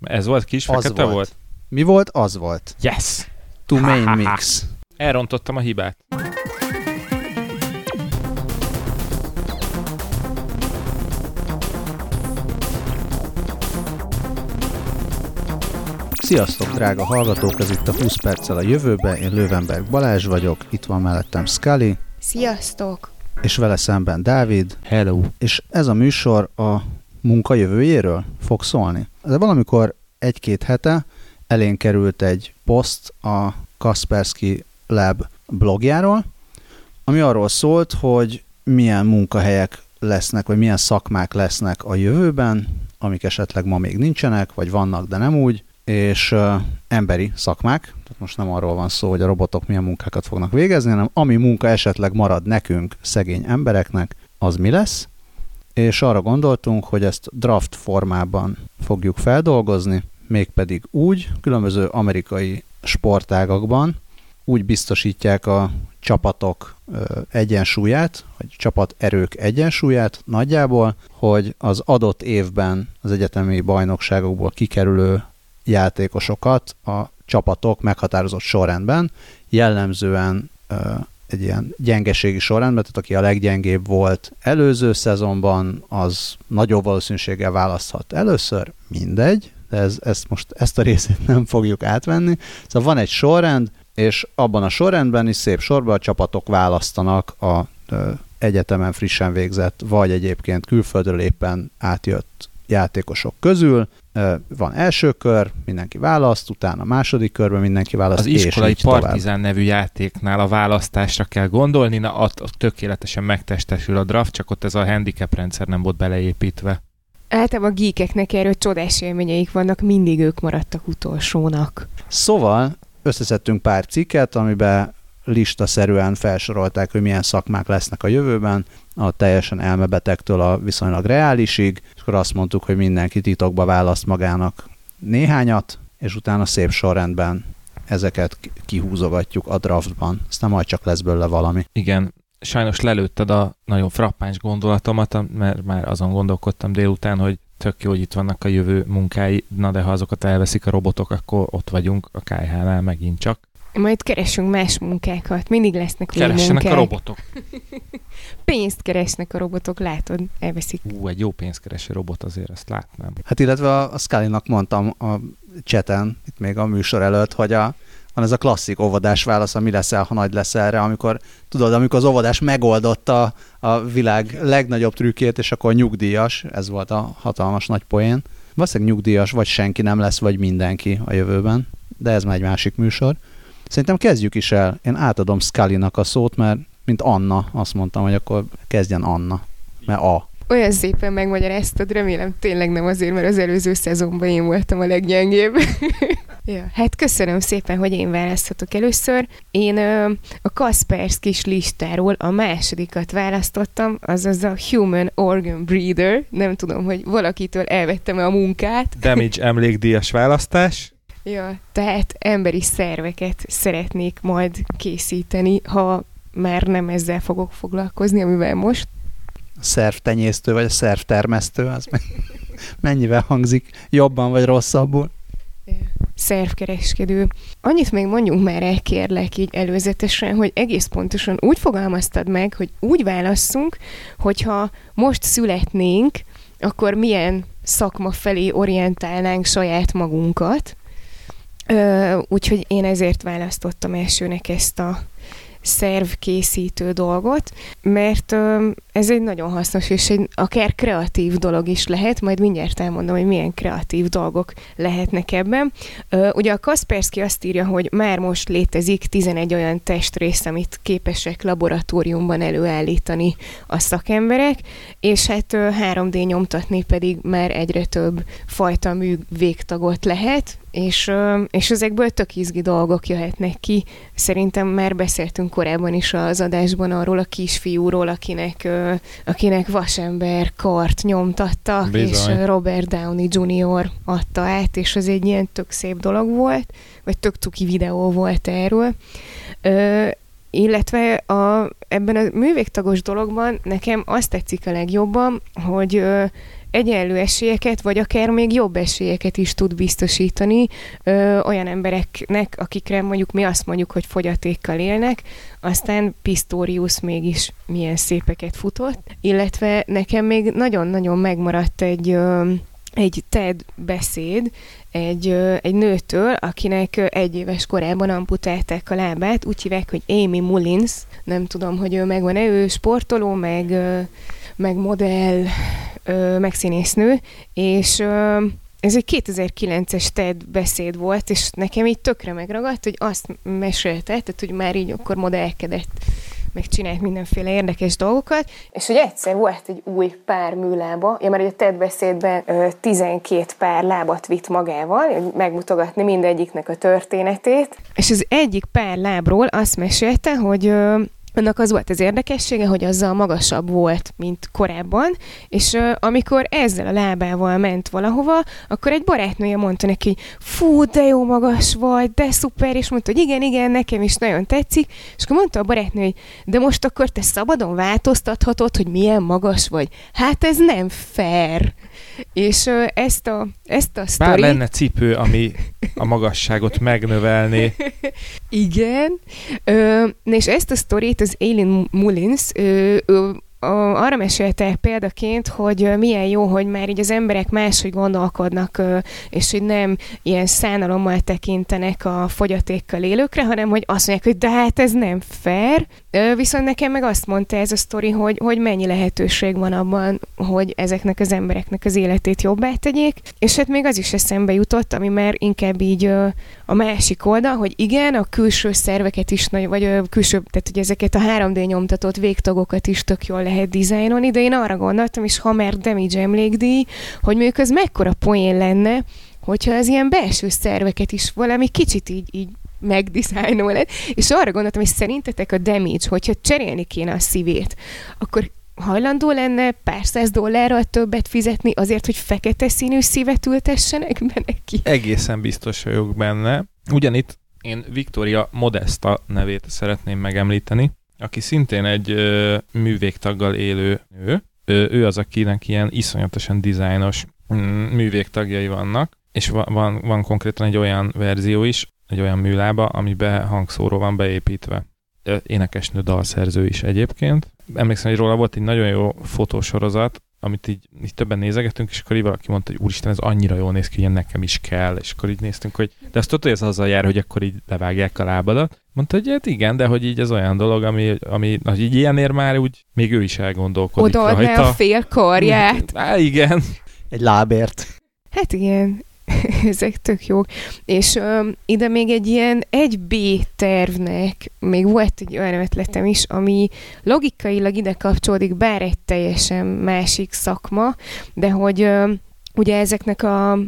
Ez volt kis Az fekete volt. volt? Mi volt? Az volt. Yes! To main Ha, ha, ha. mix. Elrontottam a hibát. Sziasztok, drága hallgatók! Ez itt a 20 perccel a jövőbe. Én Lővenberg Balázs vagyok, itt van mellettem Scully, Sziasztok! és vele szemben Dávid, Hello. és ez a műsor a munka jövőjéről fog szólni. De valamikor egy-két hete elén került egy poszt a Kaspersky Lab blogjáról, ami arról szólt, hogy milyen munkahelyek lesznek, vagy milyen szakmák lesznek a jövőben, amik esetleg ma még nincsenek, vagy vannak, de nem úgy, és uh, emberi szakmák, tehát most nem arról van szó, hogy a robotok milyen munkákat fognak végezni, hanem ami munka esetleg marad nekünk, szegény embereknek, az mi lesz, és arra gondoltunk, hogy ezt draft formában fogjuk feldolgozni, mégpedig úgy, különböző amerikai sportágakban. Úgy biztosítják a csapatok egyensúlyát, vagy csapat erők egyensúlyát nagyjából, hogy az adott évben az egyetemi bajnokságokból kikerülő játékosokat a csapatok meghatározott sorrendben, jellemzően egy ilyen gyengeségi sorrendben, tehát aki a leggyengébb volt előző szezonban, az nagyobb valószínűséggel választhat először, mindegy, de ez, ezt most ezt a részét nem fogjuk átvenni. Szóval van egy sorrend, és abban a sorrendben is szép sorban a csapatok választanak a egyetemen frissen végzett, vagy egyébként külföldről éppen átjött játékosok közül. Van első kör, mindenki választ, utána második körben mindenki választ, Az és iskolai így tovább. Partizán nevű játéknál a választásra kell gondolni, na ott tökéletesen megtestesül a draft, csak ott ez a handicap rendszer nem volt beleépítve. Általában a geekeknek erről csodás élményeik vannak, mindig ők maradtak utolsónak. Szóval összeszedtünk pár cikket, amiben listaszerűen felsorolták, hogy milyen szakmák lesznek a jövőben, a teljesen elmebetegtől a viszonylag reálisig, és akkor azt mondtuk, hogy mindenki titokba választ magának néhányat, és utána szép sorrendben ezeket ki- kihúzogatjuk a draftban. Aztán majd csak lesz belőle valami. Igen, sajnos lelőtted a nagyon frappáns gondolatomat, mert már azon gondolkodtam délután, hogy tök jó, hogy itt vannak a jövő munkái, na de ha azokat elveszik a robotok, akkor ott vagyunk a KH-nál megint csak. Majd keresünk más munkákat, mindig lesznek új Keressenek munkák. a robotok. Pénzt keresnek a robotok, látod, elveszik. Ú, egy jó pénzkereső robot azért, ezt látnám. Hát illetve a, a Scully-nak mondtam a cseten, itt még a műsor előtt, hogy a, van ez a klasszik óvodás válasz, ami leszel, ha nagy lesz erre, amikor tudod, amikor az óvodás megoldotta a világ legnagyobb trükkét, és akkor nyugdíjas, ez volt a hatalmas nagy poén. Valószínűleg nyugdíjas, vagy senki nem lesz, vagy mindenki a jövőben, de ez már egy másik műsor. Szerintem kezdjük is el. Én átadom Scully-nak a szót, mert mint Anna, azt mondtam, hogy akkor kezdjen Anna, mert A. Olyan szépen megmagyaráztad, remélem tényleg nem azért, mert az előző szezonban én voltam a leggyengébb. ja, hát köszönöm szépen, hogy én választhatok először. Én ö, a Kaspersky kis listáról a másodikat választottam, azaz a Human Organ Breeder. Nem tudom, hogy valakitől elvettem-e a munkát. Damage emlékdíjas választás. Ja, tehát emberi szerveket szeretnék majd készíteni, ha már nem ezzel fogok foglalkozni, amivel most. A szervtenyésztő, vagy a szervtermesztő, az me- mennyivel hangzik jobban, vagy rosszabbul? szervkereskedő. Annyit még mondjunk már el, kérlek, így előzetesen, hogy egész pontosan úgy fogalmaztad meg, hogy úgy válasszunk, hogyha most születnénk, akkor milyen szakma felé orientálnánk saját magunkat. Ö, úgyhogy én ezért választottam elsőnek ezt a szervkészítő dolgot, mert ö, ez egy nagyon hasznos és egy akár kreatív dolog is lehet, majd mindjárt elmondom, hogy milyen kreatív dolgok lehetnek ebben. Ö, ugye a Kaspersky azt írja, hogy már most létezik 11 olyan testrész, amit képesek laboratóriumban előállítani a szakemberek, és hát ö, 3D nyomtatni pedig már egyre több fajta mű végtagot lehet, és, és ezekből tök izgi dolgok jöhetnek ki. Szerintem már beszéltünk korábban is az adásban arról a kisfiúról, akinek, akinek vasember kart nyomtattak, Bizony. és Robert Downey Jr. adta át, és az egy ilyen tök szép dolog volt, vagy tök cuki videó volt erről. Ö, illetve a, ebben a művégtagos dologban nekem azt tetszik a legjobban, hogy egyenlő esélyeket, vagy akár még jobb esélyeket is tud biztosítani ö, olyan embereknek, akikre mondjuk mi azt mondjuk, hogy fogyatékkal élnek, aztán Pistorius mégis milyen szépeket futott, illetve nekem még nagyon-nagyon megmaradt egy ö, egy TED beszéd egy, egy nőtől, akinek egy éves korában amputálták a lábát, úgy hívják, hogy Amy Mullins, nem tudom, hogy ő megvan-e, ő sportoló, meg, meg modell, meg színésznő, és ez egy 2009-es TED beszéd volt, és nekem így tökre megragadt, hogy azt mesélte, tehát hogy már így akkor modellkedett meg csinált mindenféle érdekes dolgokat, és hogy egyszer volt egy új pár műlába, ja, mert a TED beszédben 12 pár lábat vitt magával, hogy megmutogatni mindegyiknek a történetét, és az egyik pár lábról azt mesélte, hogy annak az volt az érdekessége, hogy azzal magasabb volt, mint korábban, és uh, amikor ezzel a lábával ment valahova, akkor egy barátnője mondta neki, fú, de jó magas vagy, de szuper, és mondta, hogy igen, igen, nekem is nagyon tetszik, és akkor mondta a barátnő, hogy de most akkor te szabadon változtathatod, hogy milyen magas vagy. Hát ez nem fair. És ezt a, ezt a sztori... Bár lenne cipő, ami a magasságot megnövelné. Igen. Ö, és ezt a sztorit az Aileen Mullins, ö, ö, arra mesélte példaként, hogy milyen jó, hogy már így az emberek máshogy gondolkodnak, és hogy nem ilyen szánalommal tekintenek a fogyatékkal élőkre, hanem hogy azt mondják, hogy de hát ez nem fair. Viszont nekem meg azt mondta ez a sztori, hogy, hogy mennyi lehetőség van abban, hogy ezeknek az embereknek az életét jobbá tegyék. És hát még az is eszembe jutott, ami már inkább így a másik oldal, hogy igen, a külső szerveket is, vagy a külső, tehát hogy ezeket a 3D nyomtatott végtagokat is tök jól lehet dizájnolni, de én arra gondoltam, és ha már damage emlékdíj, hogy mondjuk az mekkora poén lenne, hogyha az ilyen belső szerveket is valami kicsit így, így megdizájnol lett, és arra gondoltam, hogy szerintetek a damage, hogyha cserélni kéne a szívét, akkor hajlandó lenne pár száz dollárral többet fizetni azért, hogy fekete színű szívet ültessenek be neki? Egészen biztos vagyok benne. Ugyanitt én Victoria Modesta nevét szeretném megemlíteni, aki szintén egy ö, művégtaggal élő nő. Ö, ő az, akinek ilyen iszonyatosan dizájnos mm, művégtagjai vannak, és van, van, van konkrétan egy olyan verzió is, egy olyan műlába, amiben hangszóró van beépítve. Énekesnő dalszerző is egyébként. Emlékszem, hogy róla volt egy nagyon jó fotósorozat, amit így, így többen nézegetünk, és akkor így valaki mondta, hogy úristen, ez annyira jól néz ki, hogy nekem is kell, és akkor így néztünk, hogy de azt tudod, hogy ez azzal jár, hogy akkor így levágják a lábadat. Mondta, hogy hát igen, de hogy így ez olyan dolog, ami, ami na, így ilyenért már úgy még ő is elgondolkodik Oda rajta. a fél karját. Á, igen. Egy lábért. Hát igen, ezek tök jók. És um, ide még egy ilyen egy B tervnek, még volt egy olyan ötletem is, ami logikailag ide kapcsolódik, bár egy teljesen másik szakma, de hogy um, ugye ezeknek a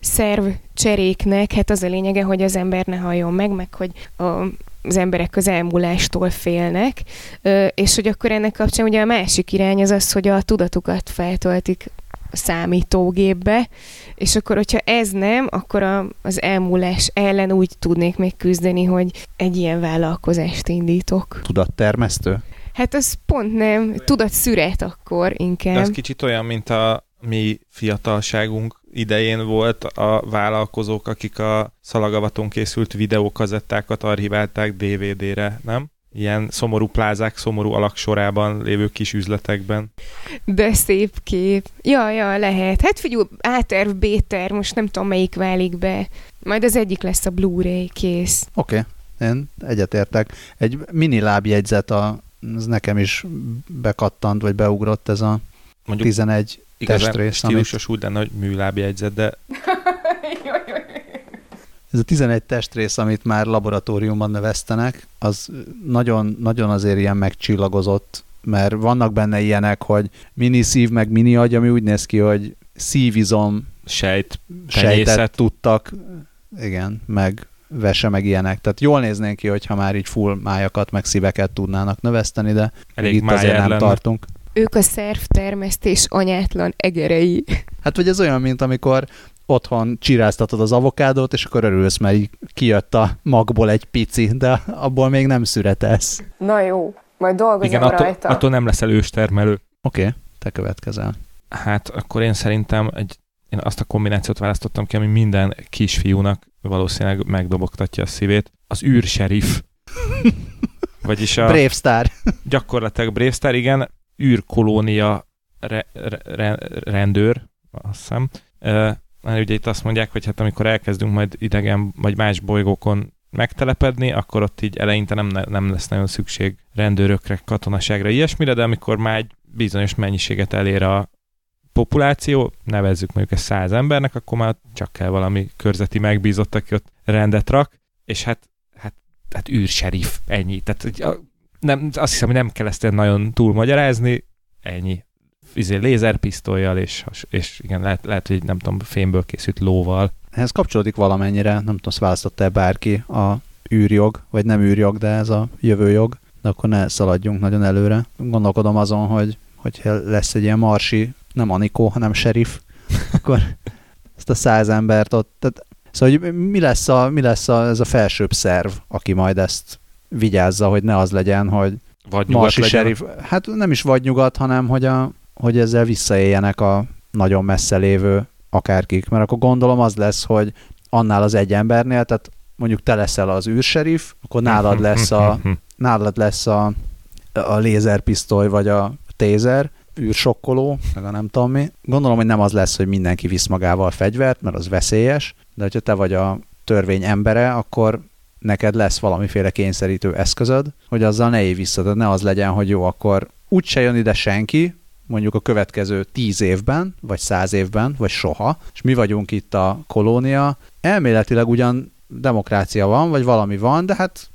szerv cseréknek, hát az a lényege, hogy az ember ne halljon meg, meg hogy a, az emberek az elmúlástól félnek, és hogy akkor ennek kapcsán ugye a másik irány az az, hogy a tudatukat feltöltik számítógépbe, és akkor, hogyha ez nem, akkor a, az elmúlás ellen úgy tudnék még küzdeni, hogy egy ilyen vállalkozást indítok. Tudattermesztő? Hát az pont nem, tudat szüret akkor inkább. De ez kicsit olyan, mint a mi fiatalságunk idején volt a vállalkozók, akik a szalagavaton készült videókazettákat archiválták DVD-re, nem? Ilyen szomorú plázák, szomorú alaksorában lévő kis üzletekben. De szép kép. Ja, ja, lehet. Hát figyelj, A-terv, B-terv, most nem tudom melyik válik be. Majd az egyik lesz a Blu-ray kész. Oké, okay. én egyetértek. Egy mini lábjegyzet, a, az nekem is bekattant, vagy beugrott ez a Mondjuk 11 testrész. Stílusos amit... úgy lenne, hogy műlábjegyzet, de... Ez a 11 testrész, amit már laboratóriumban növesztenek, az nagyon, nagyon azért ilyen megcsillagozott, mert vannak benne ilyenek, hogy mini szív, meg mini agy, ami úgy néz ki, hogy szívizom, sejt, sejtet tudtak, igen, meg vese, meg ilyenek. Tehát jól néznénk ki, hogyha már így full májakat, meg szíveket tudnának növeszteni, de Elég itt azért nem lenne. tartunk. Ők a szervtermesztés anyátlan egerei. Hát vagy ez olyan, mint amikor otthon csiráztatod az avokádót, és akkor örülsz, mert kijött a magból egy pici, de abból még nem szüretesz. Na jó, majd dolgozom Igen, attól, rajta. attól nem leszel őstermelő. Oké, okay, te következel. Hát akkor én szerintem egy, én azt a kombinációt választottam ki, ami minden kisfiúnak valószínűleg megdobogtatja a szívét. Az űrserif. Vagyis a... Brave Star. Gyakorlatilag Brave Star, igen. űrkolónia re, re, re, rendőr, azt hiszem. Mert ugye itt azt mondják, hogy hát amikor elkezdünk majd idegen vagy más bolygókon megtelepedni, akkor ott így eleinte nem, nem lesz nagyon szükség rendőrökre, katonaságra, ilyesmire, de amikor már egy bizonyos mennyiséget elér a populáció, nevezzük mondjuk ezt száz embernek, akkor már csak kell valami körzeti megbízott, aki ott rendet rak, és hát, hát, hát űrserif, ennyi. Tehát nem, azt hiszem, hogy nem kell ezt nagyon túl magyarázni, ennyi izé, lézerpisztolyjal, és, és igen, lehet, lehet, hogy nem tudom, fémből készült lóval. Ehhez kapcsolódik valamennyire, nem tudom, azt választotta-e bárki a űrjog, vagy nem űrjog, de ez a jövőjog, de akkor ne szaladjunk nagyon előre. Gondolkodom azon, hogy hogy lesz egy ilyen marsi, nem Anikó, hanem sheriff, akkor ezt a száz embert ott, tehát, szóval hogy mi lesz, a, mi lesz a, ez a felsőbb szerv, aki majd ezt vigyázza, hogy ne az legyen, hogy vagy marsi sheriff, hát nem is vagy nyugat, hanem hogy a, hogy ezzel visszaéljenek a nagyon messze lévő akárkik, mert akkor gondolom az lesz, hogy annál az egy embernél, tehát mondjuk te leszel az űrserif, akkor nálad lesz a, nálad lesz a, a lézerpisztoly, vagy a tézer, űrsokkoló, meg a nem tudom mi. Gondolom, hogy nem az lesz, hogy mindenki visz magával fegyvert, mert az veszélyes, de hogyha te vagy a törvény embere, akkor neked lesz valamiféle kényszerítő eszközöd, hogy azzal ne élj vissza, tehát ne az legyen, hogy jó, akkor úgyse jön ide senki, mondjuk a következő tíz évben, vagy száz évben, vagy soha, és mi vagyunk itt a kolónia. Elméletileg ugyan demokrácia van, vagy valami van, de hát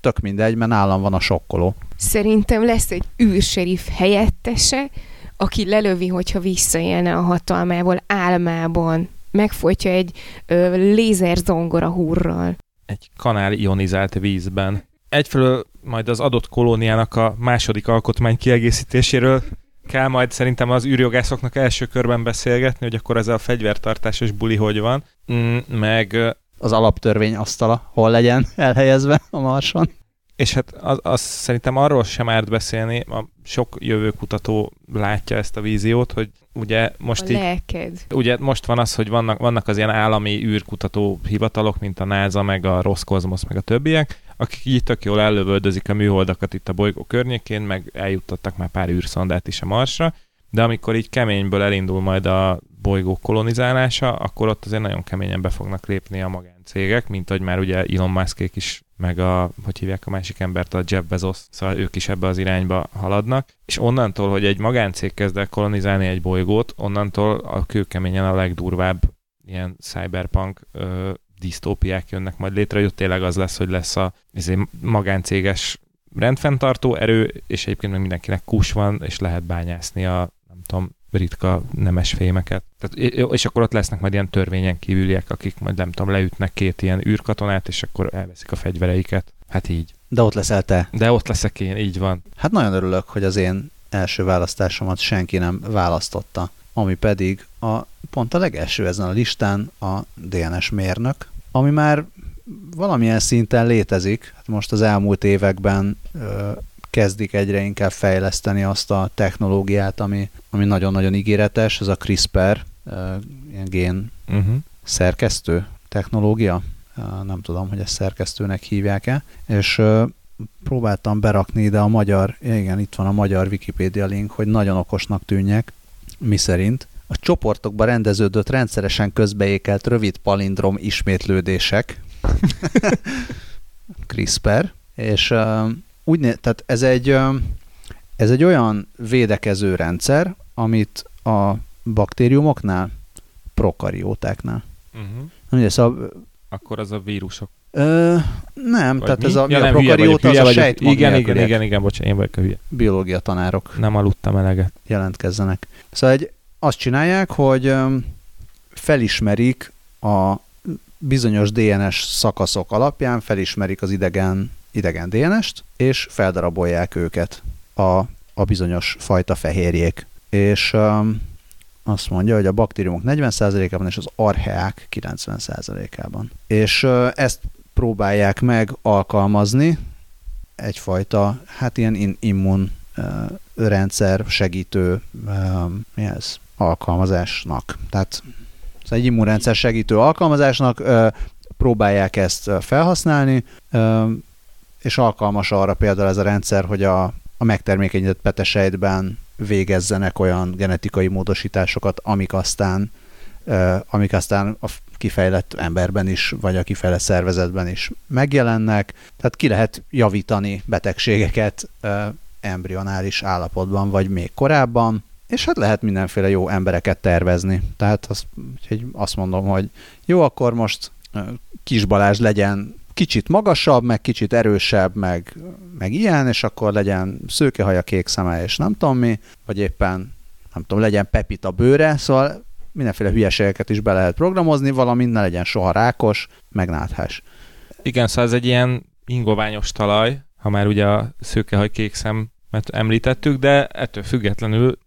tök mindegy, mert nálam van a sokkoló. Szerintem lesz egy űrserif helyettese, aki lelövi, hogyha visszaélne a hatalmából álmában. Megfolytja egy ö, lézerzongora hurral. Egy kanál ionizált vízben. Egyfelől majd az adott kolóniának a második alkotmány kiegészítéséről kell majd szerintem az űrjogászoknak első körben beszélgetni, hogy akkor ez a fegyvertartásos buli hogy van, mm, meg... Az alaptörvény asztala hol legyen elhelyezve a marson. És hát az, az szerintem arról sem árt beszélni, a sok jövőkutató látja ezt a víziót, hogy ugye most a így, lelked. ugye most van az, hogy vannak, vannak az ilyen állami űrkutató hivatalok, mint a NASA, meg a Roskosmos, meg a többiek, akik így tök jól ellövöldözik a műholdakat itt a bolygó környékén, meg eljuttattak már pár űrszondát is a Marsra, de amikor így keményből elindul majd a bolygó kolonizálása, akkor ott azért nagyon keményen be fognak lépni a magáncégek, mint hogy már ugye Elon Muskék is, meg a, hogy hívják a másik embert, a Jeff Bezos, szóval ők is ebbe az irányba haladnak, és onnantól, hogy egy magáncég kezd el kolonizálni egy bolygót, onnantól a kőkeményen a legdurvább ilyen cyberpunk ö, disztópiák jönnek majd létre, hogy ott tényleg az lesz, hogy lesz a egy magáncéges rendfenntartó erő, és egyébként meg mindenkinek kus van, és lehet bányászni a nem tudom, ritka nemes fémeket. Tehát, és akkor ott lesznek majd ilyen törvényen kívüliek, akik majd nem tudom, leütnek két ilyen űrkatonát, és akkor elveszik a fegyvereiket. Hát így. De ott leszel te. De ott leszek én, így van. Hát nagyon örülök, hogy az én első választásomat senki nem választotta. Ami pedig a pont a legelső ezen a listán a DNS mérnök, ami már valamilyen szinten létezik. Hát most az elmúlt években ö, kezdik egyre inkább fejleszteni azt a technológiát, ami, ami nagyon-nagyon ígéretes, ez a CRISPR, ilyen gén uh-huh. szerkesztő technológia. Nem tudom, hogy ezt szerkesztőnek hívják-e. És próbáltam berakni ide a magyar, igen, itt van a magyar Wikipedia link, hogy nagyon okosnak tűnjek, mi szerint a csoportokba rendeződött rendszeresen közbeékelt rövid palindrom ismétlődések, CRISPR, és úgy, tehát ez egy, ez egy olyan védekező rendszer, amit a baktériumoknál, prokariótáknál. Uh-huh. Ugye, szóval, Akkor az a vírusok. Ö, nem, Vagy tehát mi? ez a, ja, a prokarióta az a sejtmag Igen, igen, igen, igen, bocsánat, én vagyok a hülye. Biológia tanárok. Nem aludtam eleget. Jelentkezzenek. Szóval egy, azt csinálják, hogy felismerik a bizonyos DNS szakaszok alapján, felismerik az idegen, idegen DNS-t, és feldarabolják őket a, a bizonyos fajta fehérjék. És um, azt mondja, hogy a baktériumok 40%-ában és az archeák 90%-ában. És uh, ezt próbálják meg alkalmazni egyfajta, hát ilyen in, immun uh, rendszer segítő, uh, mi ez? alkalmazásnak. Tehát ez egy immunrendszer segítő alkalmazásnak próbálják ezt felhasználni, és alkalmas arra például ez a rendszer, hogy a, a megtermékenyített petesejtben végezzenek olyan genetikai módosításokat, amik aztán, ö, amik aztán a kifejlett emberben is, vagy a kifejlett szervezetben is megjelennek. Tehát ki lehet javítani betegségeket ö, embrionális állapotban, vagy még korábban, és hát lehet mindenféle jó embereket tervezni. Tehát azt, azt mondom, hogy jó, akkor most Kis Balázs legyen kicsit magasabb, meg kicsit erősebb, meg, meg ilyen, és akkor legyen szőkehaja, kék szeme, és nem tudom mi, vagy éppen, nem tudom, legyen pepita bőre, szóval mindenféle hülyeségeket is be lehet programozni, valamint ne legyen soha rákos, meg náthás. Igen, szóval ez egy ilyen ingoványos talaj, ha már ugye a szőkehaj kék szemet említettük, de ettől függetlenül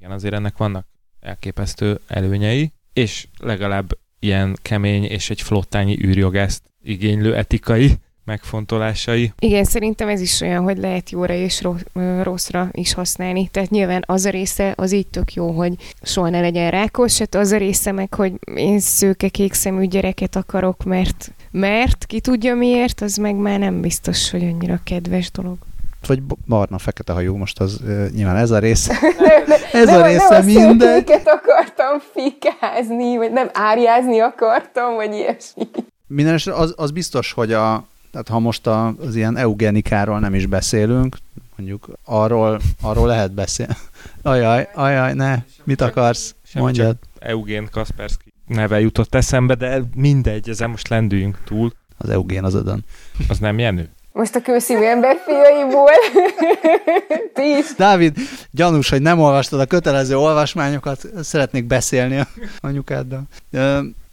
igen, azért ennek vannak elképesztő előnyei, és legalább ilyen kemény és egy flottányi űrjogást igénylő etikai megfontolásai. Igen, szerintem ez is olyan, hogy lehet jóra és rosszra is használni. Tehát nyilván az a része az így tök jó, hogy soha ne legyen rákos, hát az a része meg, hogy én szőke kék szemű gyereket akarok, mert, mert ki tudja miért, az meg már nem biztos, hogy annyira kedves dolog vagy barna, fekete hajú, most az uh, nyilván ez a része. ez nem, a része nem mindegy. Nem akartam fikázni, vagy nem árjázni akartam, vagy ilyesmi. Minden az, az biztos, hogy a, tehát ha most a, az ilyen eugenikáról nem is beszélünk, mondjuk arról, arról lehet beszélni. Ajaj, ajaj, ne, mit akarsz? Mondjad. Eugén Kaspersky neve jutott eszembe, de mindegy, ezzel most lendüljünk túl. Az Eugén az ödön. Az nem Jenő? Most a kőszívű ember fiaiból. Ti is. Dávid, gyanús, hogy nem olvastad a kötelező olvasmányokat, szeretnék beszélni a anyukáddal.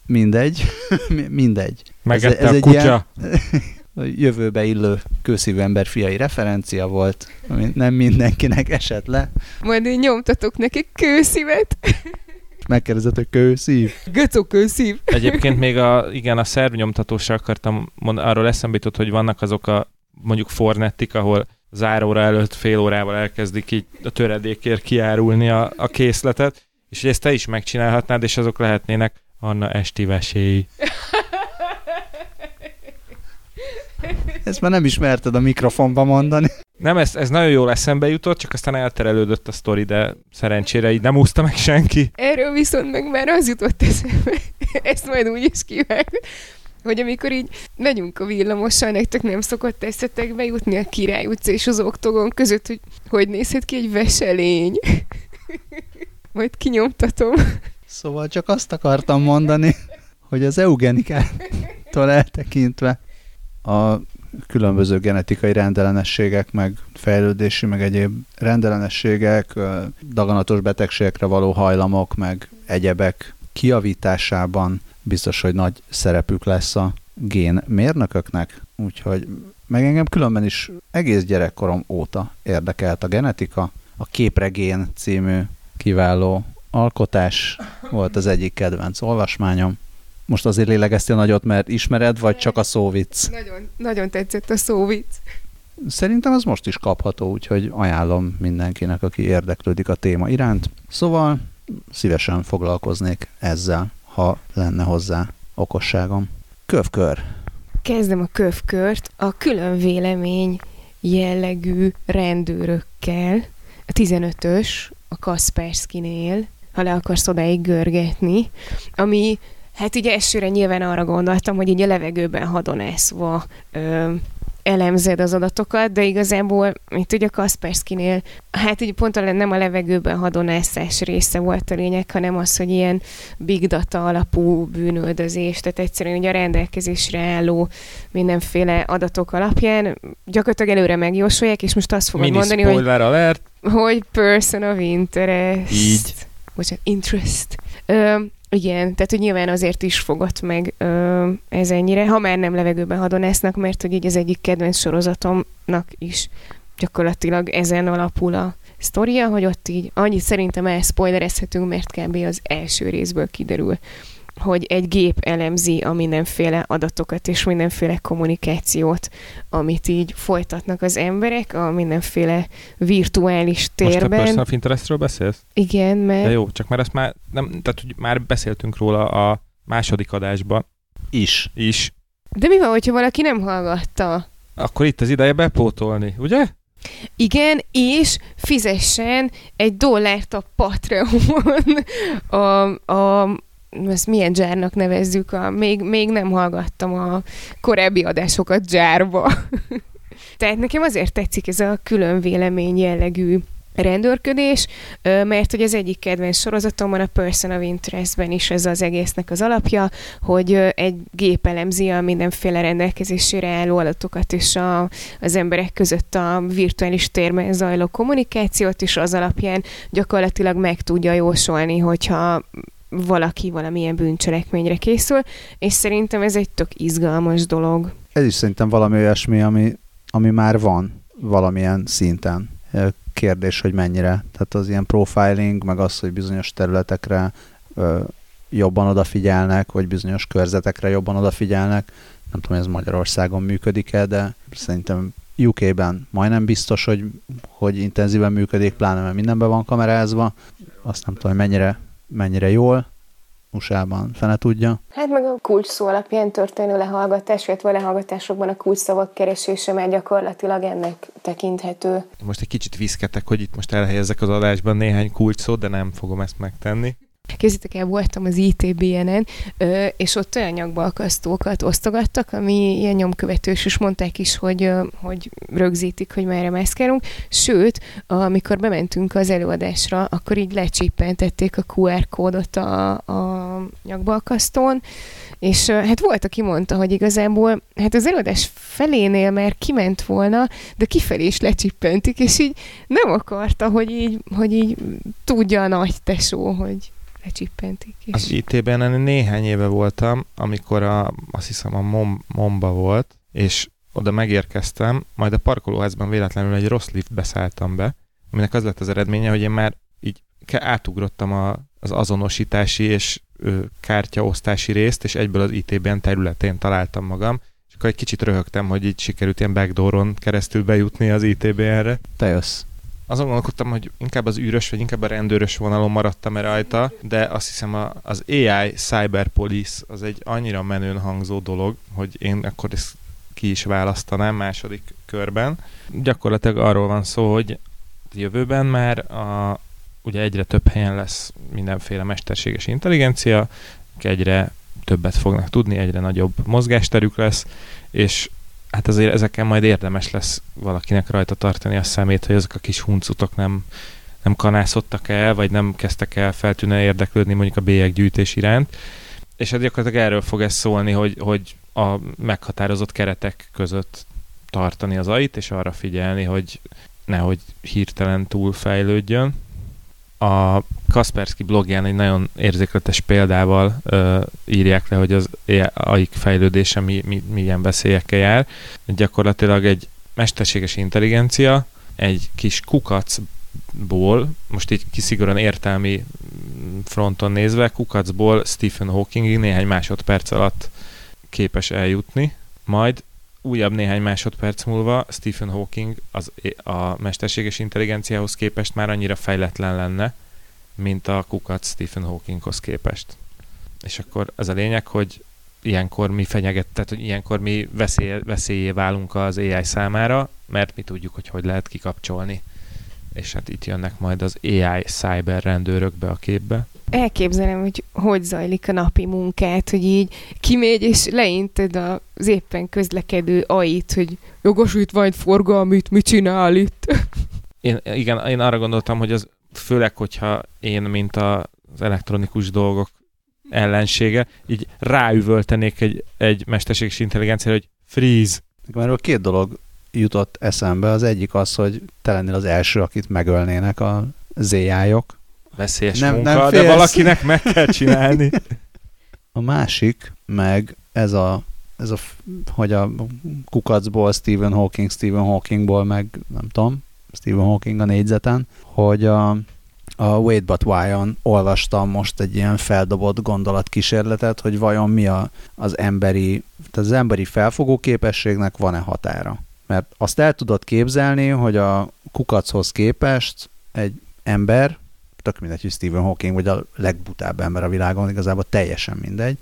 Mindegy, mindegy. Megette ez, ez a kutya. Ilyen, jövőbe illő kőszívű ember fiai referencia volt, ami nem mindenkinek esett le. Majd én nyomtatok neki kőszívet. Megkérdezett, hogy kőszív. Göcó kőszív. Egyébként még a, igen, a szervnyomtatósra akartam mondani, arról eszembe jutott, hogy vannak azok a mondjuk fornettik, ahol záróra előtt fél órával elkezdik így a töredékért kiárulni a, a készletet, és hogy ezt te is megcsinálhatnád, és azok lehetnének Anna esti vesély. Ezt már nem ismerted a mikrofonba mondani. Nem, ez, ez nagyon jól eszembe jutott, csak aztán elterelődött a sztori, de szerencsére így nem úszta meg senki. Erről viszont meg már az jutott eszembe. Ezt majd úgy is kivág, hogy amikor így megyünk a villamossal, nektek nem szokott eszetek bejutni a Király utca és az oktogon között, hogy hogy nézhet ki egy veselény. Majd kinyomtatom. Szóval csak azt akartam mondani, hogy az eugenikától eltekintve a különböző genetikai rendellenességek, meg fejlődési, meg egyéb rendellenességek, daganatos betegségekre való hajlamok, meg egyebek kiavításában biztos, hogy nagy szerepük lesz a gén mérnököknek, úgyhogy meg engem különben is egész gyerekkorom óta érdekelt a genetika. A Képregén című kiváló alkotás volt az egyik kedvenc olvasmányom. Most azért lélegeztél nagyot, mert ismered, vagy csak a szóvic? Nagyon, nagyon tetszett a szóvic. Szerintem az most is kapható, úgyhogy ajánlom mindenkinek, aki érdeklődik a téma iránt. Szóval szívesen foglalkoznék ezzel, ha lenne hozzá okosságom. Kövkör. Kezdem a kövkört a külön vélemény jellegű rendőrökkel. A 15-ös a Kaspersky-nél, ha le akarsz odáig görgetni, ami Hát ugye elsőre nyilván arra gondoltam, hogy így a levegőben hadonászva ö, elemzed az adatokat, de igazából, mint ugye a Kaspersky-nél, hát ugye pont a, nem a levegőben hadonászás része volt a lényeg, hanem az, hogy ilyen big data alapú bűnöldözés, tehát egyszerűen ugye a rendelkezésre álló mindenféle adatok alapján gyakorlatilag előre megjósolják, és most azt fogod Mini mondani, hogy, alert. hogy person of interest. Így. Bocsánat, interest. Ö, igen, tehát hogy nyilván azért is fogott meg ö, ez ennyire, ha már nem levegőben hadonásznak, mert hogy így az egyik kedvenc sorozatomnak is gyakorlatilag ezen alapul a sztoria, hogy ott így annyit szerintem elspoilerezhetünk, mert kb. az első részből kiderül, hogy egy gép elemzi a mindenféle adatokat és mindenféle kommunikációt, amit így folytatnak az emberek a mindenféle virtuális térben. Most a personal interestről beszélsz? Igen, mert... De jó, csak már ezt már, nem, tehát hogy már beszéltünk róla a második adásban. Is. Is. De mi van, hogyha valaki nem hallgatta? Akkor itt az ideje bepótolni, ugye? Igen, és fizessen egy dollárt a Patreon a, a ezt milyen dzsárnak nevezzük, a, még, még nem hallgattam a korábbi adásokat dzsárba. Tehát nekem azért tetszik ez a külön vélemény jellegű rendőrködés, mert hogy az egyik kedvenc sorozatomban, a Person of Interestben is ez az egésznek az alapja, hogy egy gép elemzi a mindenféle rendelkezésére álló adatokat és a, az emberek között a virtuális térben zajló kommunikációt, és az alapján gyakorlatilag meg tudja jósolni, hogyha valaki valamilyen bűncselekményre készül, és szerintem ez egy tök izgalmas dolog. Ez is szerintem valami olyasmi, ami, ami már van valamilyen szinten kérdés, hogy mennyire. Tehát az ilyen profiling, meg az, hogy bizonyos területekre ö, jobban odafigyelnek, vagy bizonyos körzetekre jobban odafigyelnek. Nem tudom, hogy ez Magyarországon működik-e, de szerintem UK-ben majdnem biztos, hogy, hogy intenzíven működik, pláne mert mindenben van kamerázva. Azt nem tudom, hogy mennyire, mennyire jól. USA-ban fene tudja. Hát meg a kulcs szó alapján történő lehallgatás, illetve a lehallgatásokban a kulcs szavak keresése már gyakorlatilag ennek tekinthető. Most egy kicsit viszketek, hogy itt most elhelyezzek az adásban néhány kulcs szót, de nem fogom ezt megtenni. Kézzétek el, voltam az ITBN-en, és ott olyan nyakbalkasztókat osztogattak, ami ilyen nyomkövetős, és mondták is, hogy, hogy rögzítik, hogy merre mászkálunk. Sőt, amikor bementünk az előadásra, akkor így lecsippentették a QR kódot a, a nyakbalkasztón, és hát volt, aki mondta, hogy igazából hát az előadás felénél már kiment volna, de kifelé is lecsippentik, és így nem akarta, hogy így, hogy így tudja a nagy tesó, hogy lecsippentik. És... Az IT-ben néhány éve voltam, amikor a, azt hiszem a Mom, Momba volt, és oda megérkeztem, majd a parkolóházban véletlenül egy rossz liftbe szálltam be, aminek az lett az eredménye, hogy én már így átugrottam a, az azonosítási és ö, kártyaosztási részt, és egyből az ITBN területén találtam magam, és akkor egy kicsit röhögtem, hogy így sikerült ilyen backdooron keresztül bejutni az ITBN-re. Te jössz azon gondolkodtam, hogy inkább az űrös, vagy inkább a rendőrös vonalon maradtam-e rajta, de azt hiszem a, az AI Cyber Police az egy annyira menőn hangzó dolog, hogy én akkor ezt ki is választanám második körben. Gyakorlatilag arról van szó, hogy jövőben már a, ugye egyre több helyen lesz mindenféle mesterséges intelligencia, egyre többet fognak tudni, egyre nagyobb mozgásterük lesz, és hát azért ezeken majd érdemes lesz valakinek rajta tartani a szemét, hogy ezek a kis huncutok nem, nem kanászottak el, vagy nem kezdtek el feltűnően érdeklődni mondjuk a bélyeggyűjtés iránt. És hát gyakorlatilag erről fog ez szólni, hogy, hogy a meghatározott keretek között tartani az ait, és arra figyelni, hogy nehogy hirtelen túlfejlődjön a Kaspersky blogján egy nagyon érzékletes példával ö, írják le, hogy az AIK fejlődése mi, mi, milyen veszélyekkel jár. Gyakorlatilag egy mesterséges intelligencia egy kis kukacból, most így kiszigorúan értelmi fronton nézve, kukacból Stephen Hawkingig néhány másodperc alatt képes eljutni, majd újabb néhány másodperc múlva Stephen Hawking az, a mesterséges intelligenciához képest már annyira fejletlen lenne, mint a kukat Stephen Hawkinghoz képest. És akkor az a lényeg, hogy ilyenkor mi fenyeget, tehát hogy ilyenkor mi veszély, veszélyé válunk az AI számára, mert mi tudjuk, hogy hogy lehet kikapcsolni. És hát itt jönnek majd az AI cyber rendőrök be a képbe elképzelem, hogy hogy zajlik a napi munkát, hogy így kimégy és leinted az éppen közlekedő ait, hogy jogosítványt forgalmit, mit csinál itt? Én, igen, én arra gondoltam, hogy az főleg, hogyha én, mint a, az elektronikus dolgok ellensége, így ráüvöltenék egy, egy mesterséges intelligenciára, hogy freeze. Mert a két dolog jutott eszembe. Az egyik az, hogy te lennél az első, akit megölnének a zéjájok, Veszélyes nem, munka, nem de valakinek meg kell csinálni. A másik, meg ez a, ez a, hogy a kukacból Stephen Hawking, Stephen Hawkingból meg nem tudom, Stephen Hawking a négyzeten, hogy a, a Wait But Why-on olvastam most egy ilyen feldobott gondolatkísérletet, hogy vajon mi a, az emberi, tehát az emberi felfogó képességnek van-e határa. Mert azt el tudod képzelni, hogy a kukachoz képest egy ember, tök mindegy, hogy Stephen Hawking vagy a legbutább ember a világon, igazából teljesen mindegy,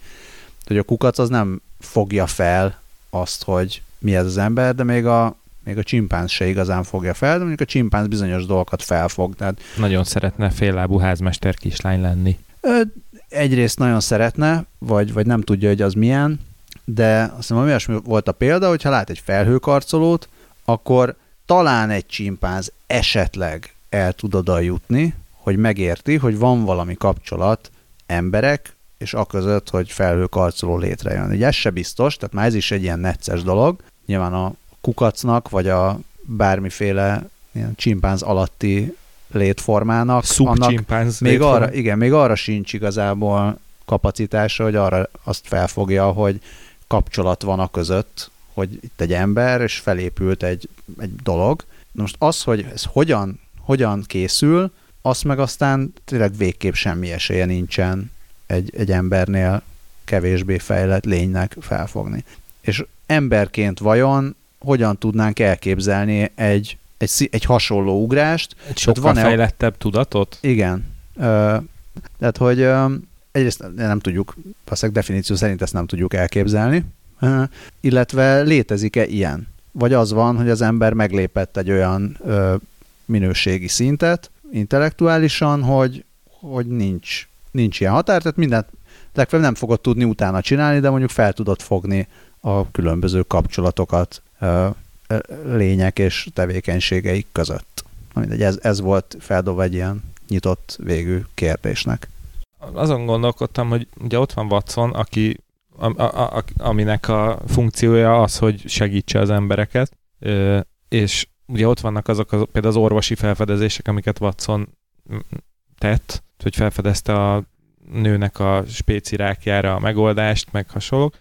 hogy a kukac az nem fogja fel azt, hogy mi ez az ember, de még a, még a csimpánz se igazán fogja fel, de mondjuk a csimpánz bizonyos dolgokat felfog. Tehát, Nagyon szeretne féllábú házmester kislány lenni. ö, egyrészt nagyon szeretne, vagy, vagy nem tudja, hogy az milyen, de azt hiszem, olyasmi volt a példa, hogyha lát egy felhőkarcolót, akkor talán egy csimpánz esetleg el tud oda jutni, hogy megérti, hogy van valami kapcsolat emberek és a között, hogy felhőkarcoló létrejön. Ugye ez se biztos, tehát már ez is egy ilyen necces dolog. Nyilván a kukacnak, vagy a bármiféle ilyen csimpánz alatti létformának, Szubcsimpánz. még arra, igen, még arra sincs igazából kapacitása, hogy arra azt felfogja, hogy kapcsolat van a között, hogy itt egy ember, és felépült egy, egy dolog. Na most az, hogy ez hogyan, hogyan készül, azt meg aztán tényleg végképp semmi esélye nincsen egy, egy embernél kevésbé fejlett lénynek felfogni. És emberként vajon hogyan tudnánk elképzelni egy, egy, egy hasonló ugrást, Egy sokkal van-e- fejlettebb tudatot? igen. Ö, tehát, hogy ö, egyrészt nem tudjuk, valószínűleg definíció szerint ezt nem tudjuk elképzelni, ö, illetve létezik-e ilyen? Vagy az van, hogy az ember meglépett egy olyan ö, minőségi szintet intellektuálisan, hogy, hogy nincs, nincs ilyen határ, tehát mindent legfeljebb nem fogod tudni utána csinálni, de mondjuk fel tudod fogni a különböző kapcsolatokat ö, ö, lények és tevékenységeik között. Na mindegy, ez, ez volt feldobva egy ilyen nyitott végű kérdésnek. Azon gondolkodtam, hogy ugye ott van Watson, aki, a, a, a, aminek a funkciója az, hogy segítse az embereket, és ugye ott vannak azok az, például az orvosi felfedezések, amiket Watson tett, hogy felfedezte a nőnek a spécirákjára a megoldást, meg hasonlók,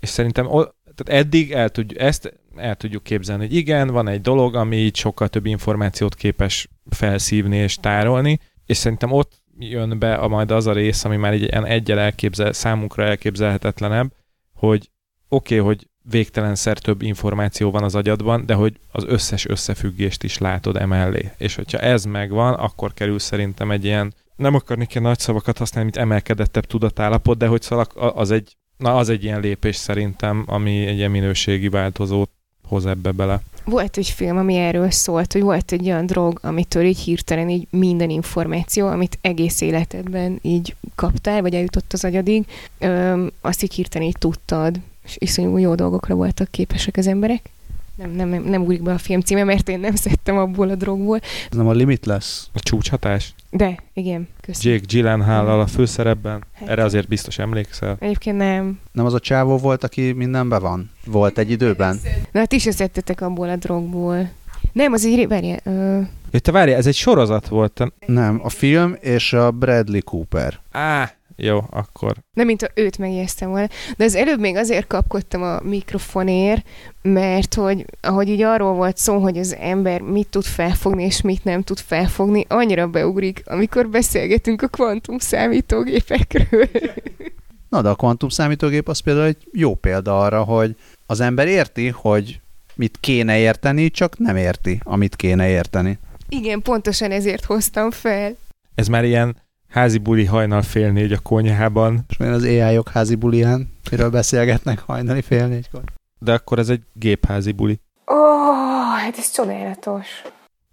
és szerintem tehát eddig el tudjuk, ezt el tudjuk képzelni, hogy igen, van egy dolog, ami így sokkal több információt képes felszívni és tárolni, és szerintem ott jön be a, majd az a rész, ami már így ilyen egyel elképzel, számunkra elképzelhetetlenebb, hogy oké, okay, hogy végtelenszer több információ van az agyadban, de hogy az összes összefüggést is látod emellé. És hogyha ez megvan, akkor kerül szerintem egy ilyen, nem akarnék ilyen nagy szavakat használni, mint emelkedettebb tudatállapot, de hogy szóval az egy, na az egy ilyen lépés szerintem, ami egy ilyen minőségi változót hoz ebbe bele. Volt egy film, ami erről szólt, hogy volt egy olyan drog, amitől így hirtelen így minden információ, amit egész életedben így kaptál, vagy eljutott az agyadig, öm, azt így hirtelen így tudtad, és iszonyú jó dolgokra voltak képesek az emberek. Nem, nem, nem, nem ugrik be a film címe, mert én nem szedtem abból a drogból. Ez nem a Limitless? A csúcshatás? De, igen, köszönöm. Jake Gyllenhaal a főszerepben, Hát. erre azért biztos emlékszel. Egyébként nem. Nem az a csávó volt, aki mindenben van? Volt egy időben? Na, ti se szedtetek abból a drogból. Nem, az így, várjál, ö, Ja, te várj, ez egy sorozat volt. Te... Nem, a film és a Bradley Cooper. Á, jó, akkor. nem mint ha őt megjegyeztem volna. De az előbb még azért kapkodtam a mikrofonért, mert hogy ahogy így arról volt szó, hogy az ember mit tud felfogni és mit nem tud felfogni, annyira beugrik, amikor beszélgetünk a kvantum számítógépekről. Na, de a kvantum számítógép az például egy jó példa arra, hogy az ember érti, hogy mit kéne érteni, csak nem érti, amit kéne érteni. Igen, pontosan ezért hoztam fel. Ez már ilyen házi buli hajnal fél négy a konyhában, És milyen az AI-ok házi bulián, miről beszélgetnek hajnali fél négykor. de akkor ez egy gépházi buli. Ó, oh, hát ez csodálatos.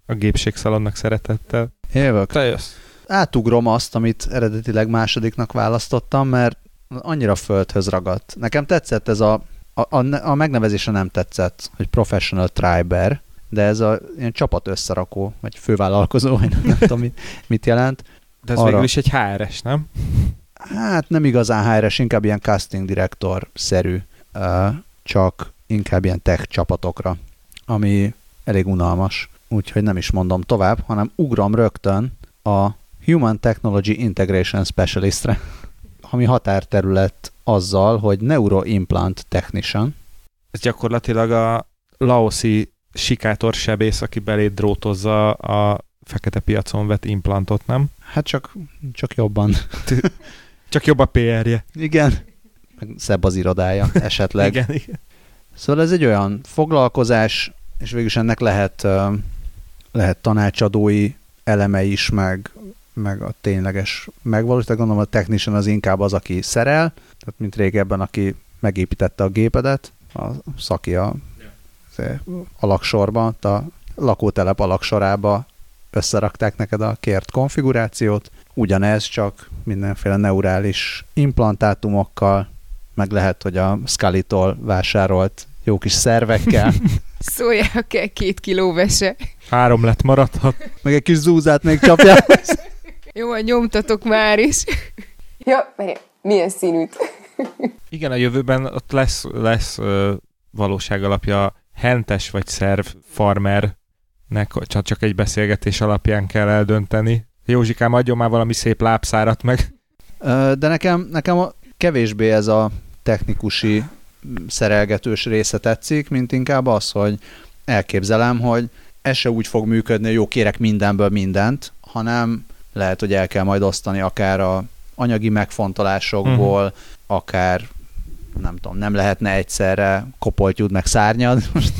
A gépségszalonnak szeretettel. Jövök. Te jössz. Átugrom azt, amit eredetileg másodiknak választottam, mert annyira földhöz ragadt. Nekem tetszett ez a, a, a, a megnevezése nem tetszett, hogy Professional Triber, de ez a ilyen csapat összerakó, vagy fővállalkozó, vagy nem tudom, mit, mit jelent. De ez Arra. végül is egy HRS, nem? Hát nem igazán HR-es, inkább ilyen casting director-szerű, ö, csak inkább ilyen tech csapatokra, ami elég unalmas. Úgyhogy nem is mondom tovább, hanem ugrom rögtön a Human Technology Integration Specialistre, ami határterület azzal, hogy Neuroimplant Technician, Ez gyakorlatilag a laoszi sikátorsebész, aki beléd drótozza a fekete piacon vett implantot, nem? Hát csak, csak jobban. Csak jobb a PR-je. Igen. Meg szebb az irodája esetleg. Igen, igen. Szóval ez egy olyan foglalkozás, és végülis ennek lehet, lehet tanácsadói eleme is, meg, meg a tényleges megvalósítás. Gondolom a technician az inkább az, aki szerel, tehát mint régebben, aki megépítette a gépedet, a szaki a az alaksorba, ott a lakótelep alaksorába összerakták neked a kért konfigurációt. Ugyanez, csak mindenféle neurális implantátumokkal, meg lehet, hogy a Scully-tól vásárolt jó kis szervekkel, Szóljál kell két kiló vese. Három lett maradhat. meg egy kis zúzát még csapják. Jó, van, nyomtatok már is. Ja, milyen színűt? Igen, a jövőben ott lesz, lesz valóság alapja hentes vagy szerv farmernek, csak, csak egy beszélgetés alapján kell eldönteni. Józsikám, adjon már valami szép lábszárat meg. De nekem, nekem a kevésbé ez a technikusi szerelgetős része tetszik, mint inkább az, hogy elképzelem, hogy ez se úgy fog működni, hogy jó, kérek mindenből mindent, hanem lehet, hogy el kell majd osztani akár a anyagi megfontolásokból, uh-huh. akár nem tudom, nem lehetne egyszerre kopoltyúd meg szárnyad. Most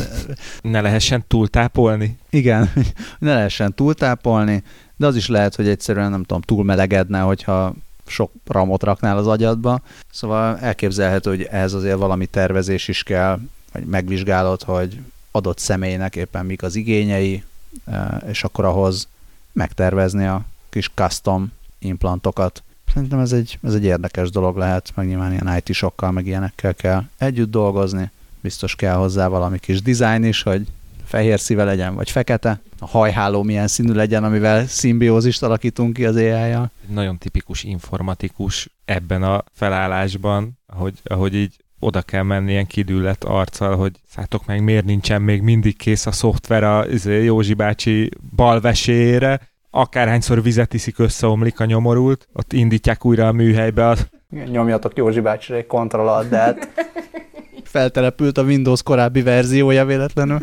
Ne lehessen túltápolni. igen, ne lehessen túltápolni, de az is lehet, hogy egyszerűen nem tudom, túlmelegedne, hogyha sok ramot raknál az agyadba. Szóval elképzelhető, hogy ehhez azért valami tervezés is kell, vagy megvizsgálod, hogy adott személynek éppen mik az igényei, eh, és akkor ahhoz megtervezni a kis custom implantokat. Szerintem ez egy, ez egy érdekes dolog lehet, meg nyilván ilyen IT-sokkal, meg ilyenekkel kell együtt dolgozni. Biztos kell hozzá valami kis design is, hogy fehér szíve legyen, vagy fekete. A hajháló milyen színű legyen, amivel szimbiózist alakítunk ki az AI-jal. Nagyon tipikus informatikus ebben a felállásban, ahogy, ahogy így oda kell menni ilyen kidüllett arccal, hogy szálltok meg, miért nincsen még mindig kész a szoftver a izé, Józsi bácsi balveséére, akárhányszor vizet iszik, összeomlik a nyomorult, ott indítják újra a műhelybe az nyomjatok Józsi bácsira egy kontroll de hát feltelepült a Windows korábbi verziója véletlenül.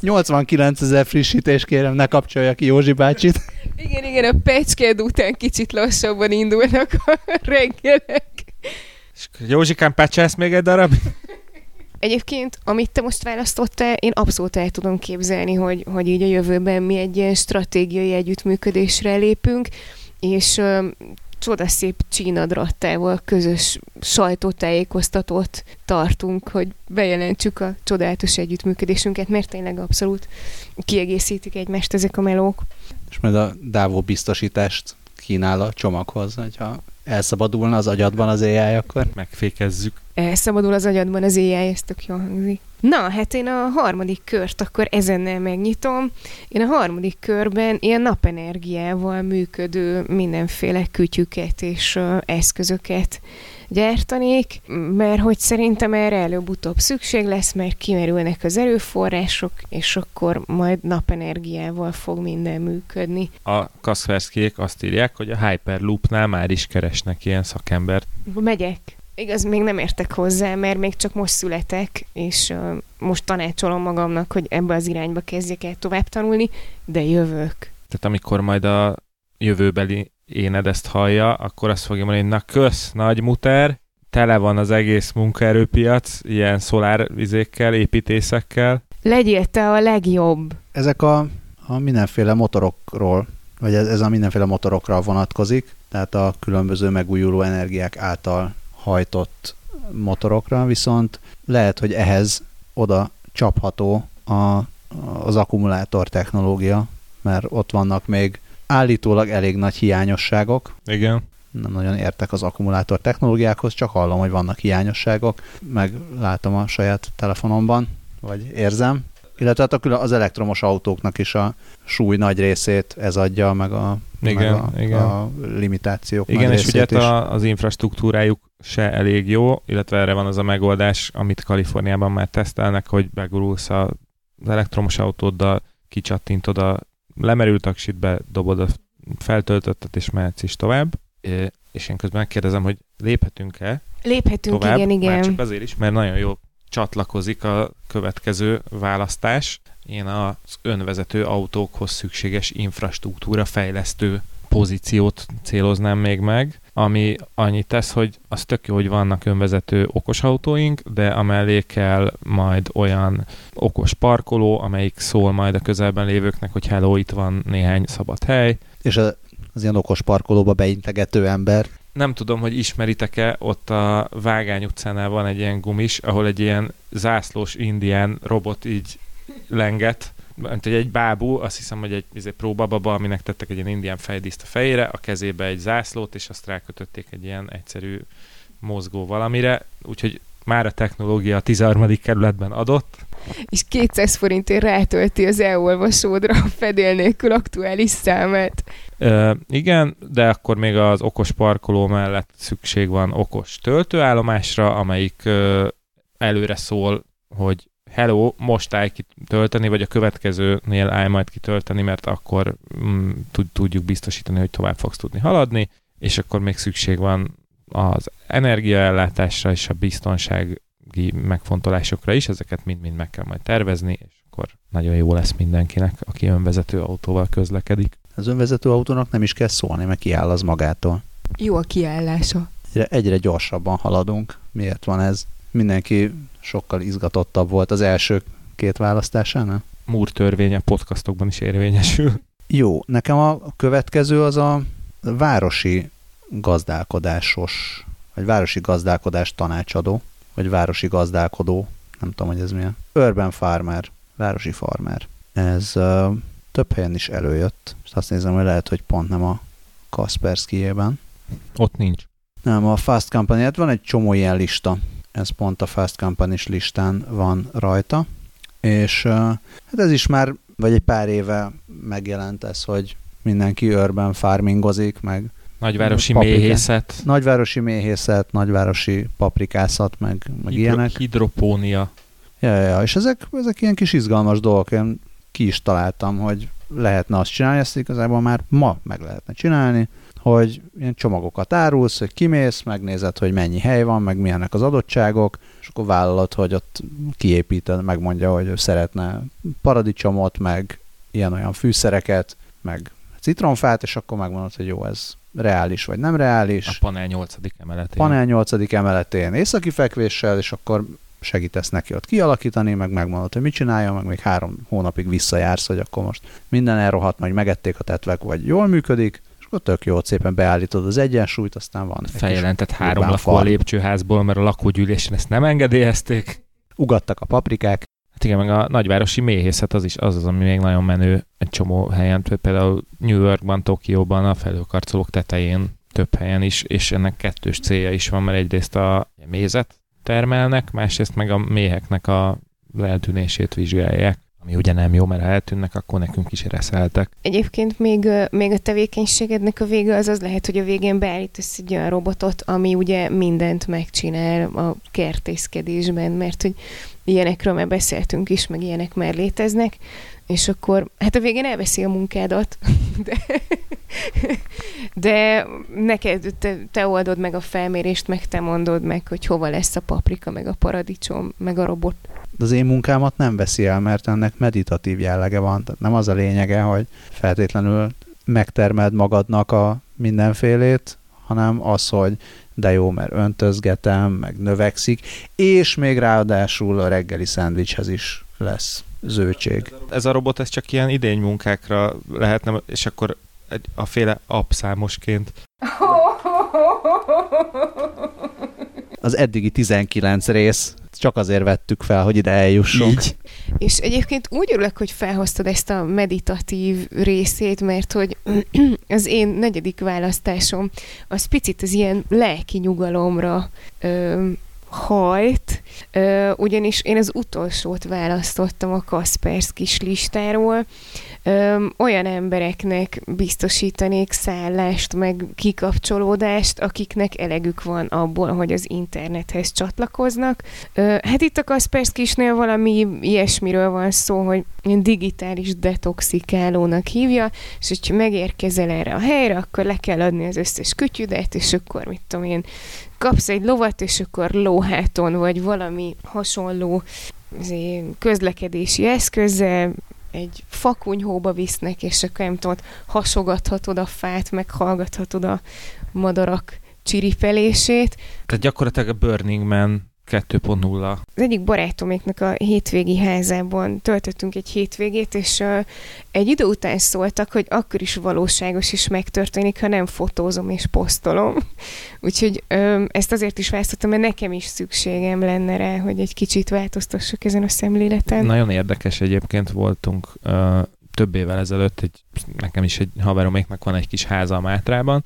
89 ezer frissítés kérem, ne kapcsolja ki Józsi bácsit. Igen, igen, a pecsked után kicsit lassabban indulnak a reggelek. És Józsikám, pecselsz még egy darab? Egyébként, amit te most választottál, én abszolút el tudom képzelni, hogy, hogy így a jövőben mi egy ilyen stratégiai együttműködésre lépünk, és ö, csodaszép csínadrattával közös sajtótájékoztatót tartunk, hogy bejelentsük a csodálatos együttműködésünket, mert tényleg abszolút kiegészítik egymást ezek a melók. És majd a Dávó biztosítást kínál a csomaghoz, hogyha elszabadulna az agyadban az AI, akkor Megfékezzük. Elszabadul az agyadban az AI, ez tök jól hangzik. Na, hát én a harmadik kört akkor ezennel megnyitom. Én a harmadik körben ilyen napenergiával működő mindenféle kütyüket és ö, eszközöket gyártanék, mert hogy szerintem erre előbb-utóbb szükség lesz, mert kimerülnek az erőforrások, és akkor majd napenergiával fog minden működni. A Kasperskyék azt írják, hogy a Hyperloopnál már is keresnek ilyen szakembert. Megyek. Igaz, még nem értek hozzá, mert még csak most születek, és uh, most tanácsolom magamnak, hogy ebbe az irányba kezdjek el tovább tanulni, de jövök. Tehát amikor majd a jövőbeli éned ezt hallja, akkor azt fogja mondani, na kösz, nagy muter, tele van az egész munkaerőpiac, ilyen szolárvizékkel, építészekkel. Legyél te a legjobb. ezek a, a mindenféle motorokról, vagy ez, ez a mindenféle motorokra vonatkozik, tehát a különböző megújuló energiák által hajtott motorokra, viszont lehet, hogy ehhez oda csapható a, az akkumulátor technológia, mert ott vannak még állítólag elég nagy hiányosságok. Igen. Nem nagyon értek az akkumulátor technológiákhoz, csak hallom, hogy vannak hiányosságok, meg látom a saját telefonomban, vagy érzem. Illetve hát a külön- az elektromos autóknak is a súly nagy részét ez adja, meg a, Igen, meg a, igen. a limitációk Igen, nagy és ugye is. a, az infrastruktúrájuk se elég jó, illetve erre van az a megoldás, amit Kaliforniában már tesztelnek, hogy begurulsz az elektromos autóddal, kicsattintod a lemerült taksit, bedobod a feltöltöttet, és mehetsz is tovább. És én közben megkérdezem, hogy léphetünk-e Léphetünk, tovább? igen, Már igen. csak azért is, mert nagyon jó csatlakozik a következő választás. Én az önvezető autókhoz szükséges infrastruktúra fejlesztő pozíciót céloznám még meg, ami annyit tesz, hogy az tök jó, hogy vannak önvezető okos autóink, de amellé kell majd olyan okos parkoló, amelyik szól majd a közelben lévőknek, hogy hello, itt van néhány szabad hely. És az ilyen okos parkolóba beintegető ember. Nem tudom, hogy ismeritek-e, ott a Vágány utcánál van egy ilyen gumis, ahol egy ilyen zászlós indián robot így lenget, mint egy bábú, azt hiszem, hogy egy, egy próbababa, aminek tettek egy ilyen indián fejdíszt a fejére, a kezébe egy zászlót, és azt rákötötték egy ilyen egyszerű mozgó valamire, úgyhogy már a technológia a 13. kerületben adott. És 200 forintért rátölti az e-olvasódra a fedél nélkül aktuális számát. Ö, igen, de akkor még az okos parkoló mellett szükség van okos töltőállomásra, amelyik ö, előre szól, hogy hello, most állj kitölteni, vagy a következőnél állj majd kitölteni, mert akkor mm, tudjuk biztosítani, hogy tovább fogsz tudni haladni, és akkor még szükség van az energiaellátásra és a biztonsági megfontolásokra is, ezeket mind-mind meg kell majd tervezni, és akkor nagyon jó lesz mindenkinek, aki önvezető autóval közlekedik. Az önvezető autónak nem is kell szólni, mert kiáll az magától. Jó a kiállása. Egyre, egyre gyorsabban haladunk. Miért van ez? Mindenki sokkal izgatottabb volt az első két választásánál. Múr törvény a podcastokban is érvényesül. Jó, nekem a következő az a városi gazdálkodásos, vagy városi gazdálkodás tanácsadó, vagy városi gazdálkodó, nem tudom, hogy ez milyen. Urban farmer, városi farmer. Ez uh, több helyen is előjött, és azt nézem, hogy lehet, hogy pont nem a Kaspersky-ében. Ott nincs. Nem, a Fast Company, hát van egy csomó ilyen lista, ez pont a Fast company listán van rajta, és uh, hát ez is már, vagy egy pár éve megjelent ez, hogy mindenki urban farmingozik, meg Nagyvárosi paprika. méhészet. Nagyvárosi méhészet, nagyvárosi paprikászat, meg, meg Hidro, ilyenek. Hidropónia. Ja, ja, ja, és ezek, ezek ilyen kis izgalmas dolgok. Én ki is találtam, hogy lehetne azt csinálni, ezt igazából már ma meg lehetne csinálni, hogy ilyen csomagokat árulsz, hogy kimész, megnézed, hogy mennyi hely van, meg milyenek az adottságok, és akkor vállalod, hogy ott kiépíted, megmondja, hogy ő szeretne paradicsomot, meg ilyen-olyan fűszereket, meg citronfát, és akkor megmondod, hogy jó, ez reális vagy nem reális. A panel 8. emeletén. Panel 8. emeletén északi fekvéssel, és akkor segítesz neki ott kialakítani, meg megmondod, hogy mit csinálja, meg még három hónapig visszajársz, hogy akkor most minden elrohadt, majd megették a tetvek, vagy jól működik, és akkor tök jó, szépen beállítod az egyensúlyt, aztán van. Feljelentett három lakó a lépcsőházból, mert a lakógyűlésen ezt nem engedélyezték. Ugattak a paprikák. Hát igen, meg a nagyvárosi méhészet az is az az, ami még nagyon menő egy csomó helyen, például New Yorkban, Tokióban, a felőkarcolók tetején több helyen is, és ennek kettős célja is van, mert egyrészt a mézet termelnek, másrészt meg a méheknek a eltűnését vizsgálják ami ugye nem jó, mert ha eltűnnek, akkor nekünk is reszeltek. Egyébként még, még a tevékenységednek a vége az az lehet, hogy a végén beállítasz egy olyan robotot, ami ugye mindent megcsinál a kertészkedésben, mert hogy ilyenekről már beszéltünk is, meg ilyenek már léteznek, és akkor hát a végén elveszi a munkádat, de, de neked, te, te oldod meg a felmérést, meg te mondod meg, hogy hova lesz a paprika, meg a paradicsom, meg a robot. De az én munkámat nem veszi el, mert ennek meditatív jellege van. Tehát nem az a lényege, hogy feltétlenül megtermeld magadnak a mindenfélét, hanem az, hogy de jó, mert öntözgetem, meg növekszik, és még ráadásul a reggeli szendvicshez is lesz zöldség. Ez a robot, ez csak ilyen idény munkákra lehetne, és akkor egy, a féle apszámosként. Az eddigi 19 rész csak azért vettük fel, hogy ide eljussunk. Így. És egyébként úgy örülök, hogy felhoztad ezt a meditatív részét, mert hogy az én negyedik választásom az picit az ilyen lelki nyugalomra ö, hajt, ö, ugyanis én az utolsót választottam a Kasperskis listáról, ö, olyan embereknek biztosítanék szállást, meg kikapcsolódást, akiknek elegük van abból, hogy az internethez csatlakoznak. Ö, hát itt a Kasperskisnél valami ilyesmiről van szó, hogy digitális detoxikálónak hívja, és hogyha megérkezel erre a helyre, akkor le kell adni az összes kütyüdet, és akkor mit tudom én, kapsz egy lovat, és akkor lóháton, vagy valami hasonló közlekedési eszközzel egy fakunyhóba visznek, és akkor nem tudod, hasogathatod a fát, meg hallgathatod a madarak csiripelését. Tehát gyakorlatilag a Burning Man 2.0. Az egyik barátoméknak a hétvégi házában töltöttünk egy hétvégét, és uh, egy idő után szóltak, hogy akkor is valóságos is megtörténik, ha nem fotózom és posztolom. Úgyhogy um, ezt azért is választottam, mert nekem is szükségem lenne rá, hogy egy kicsit változtassak ezen a szemléleten. Nagyon érdekes egyébként voltunk uh, több évvel ezelőtt, egy, nekem is egy haveroméknak van egy kis háza a Mátrában,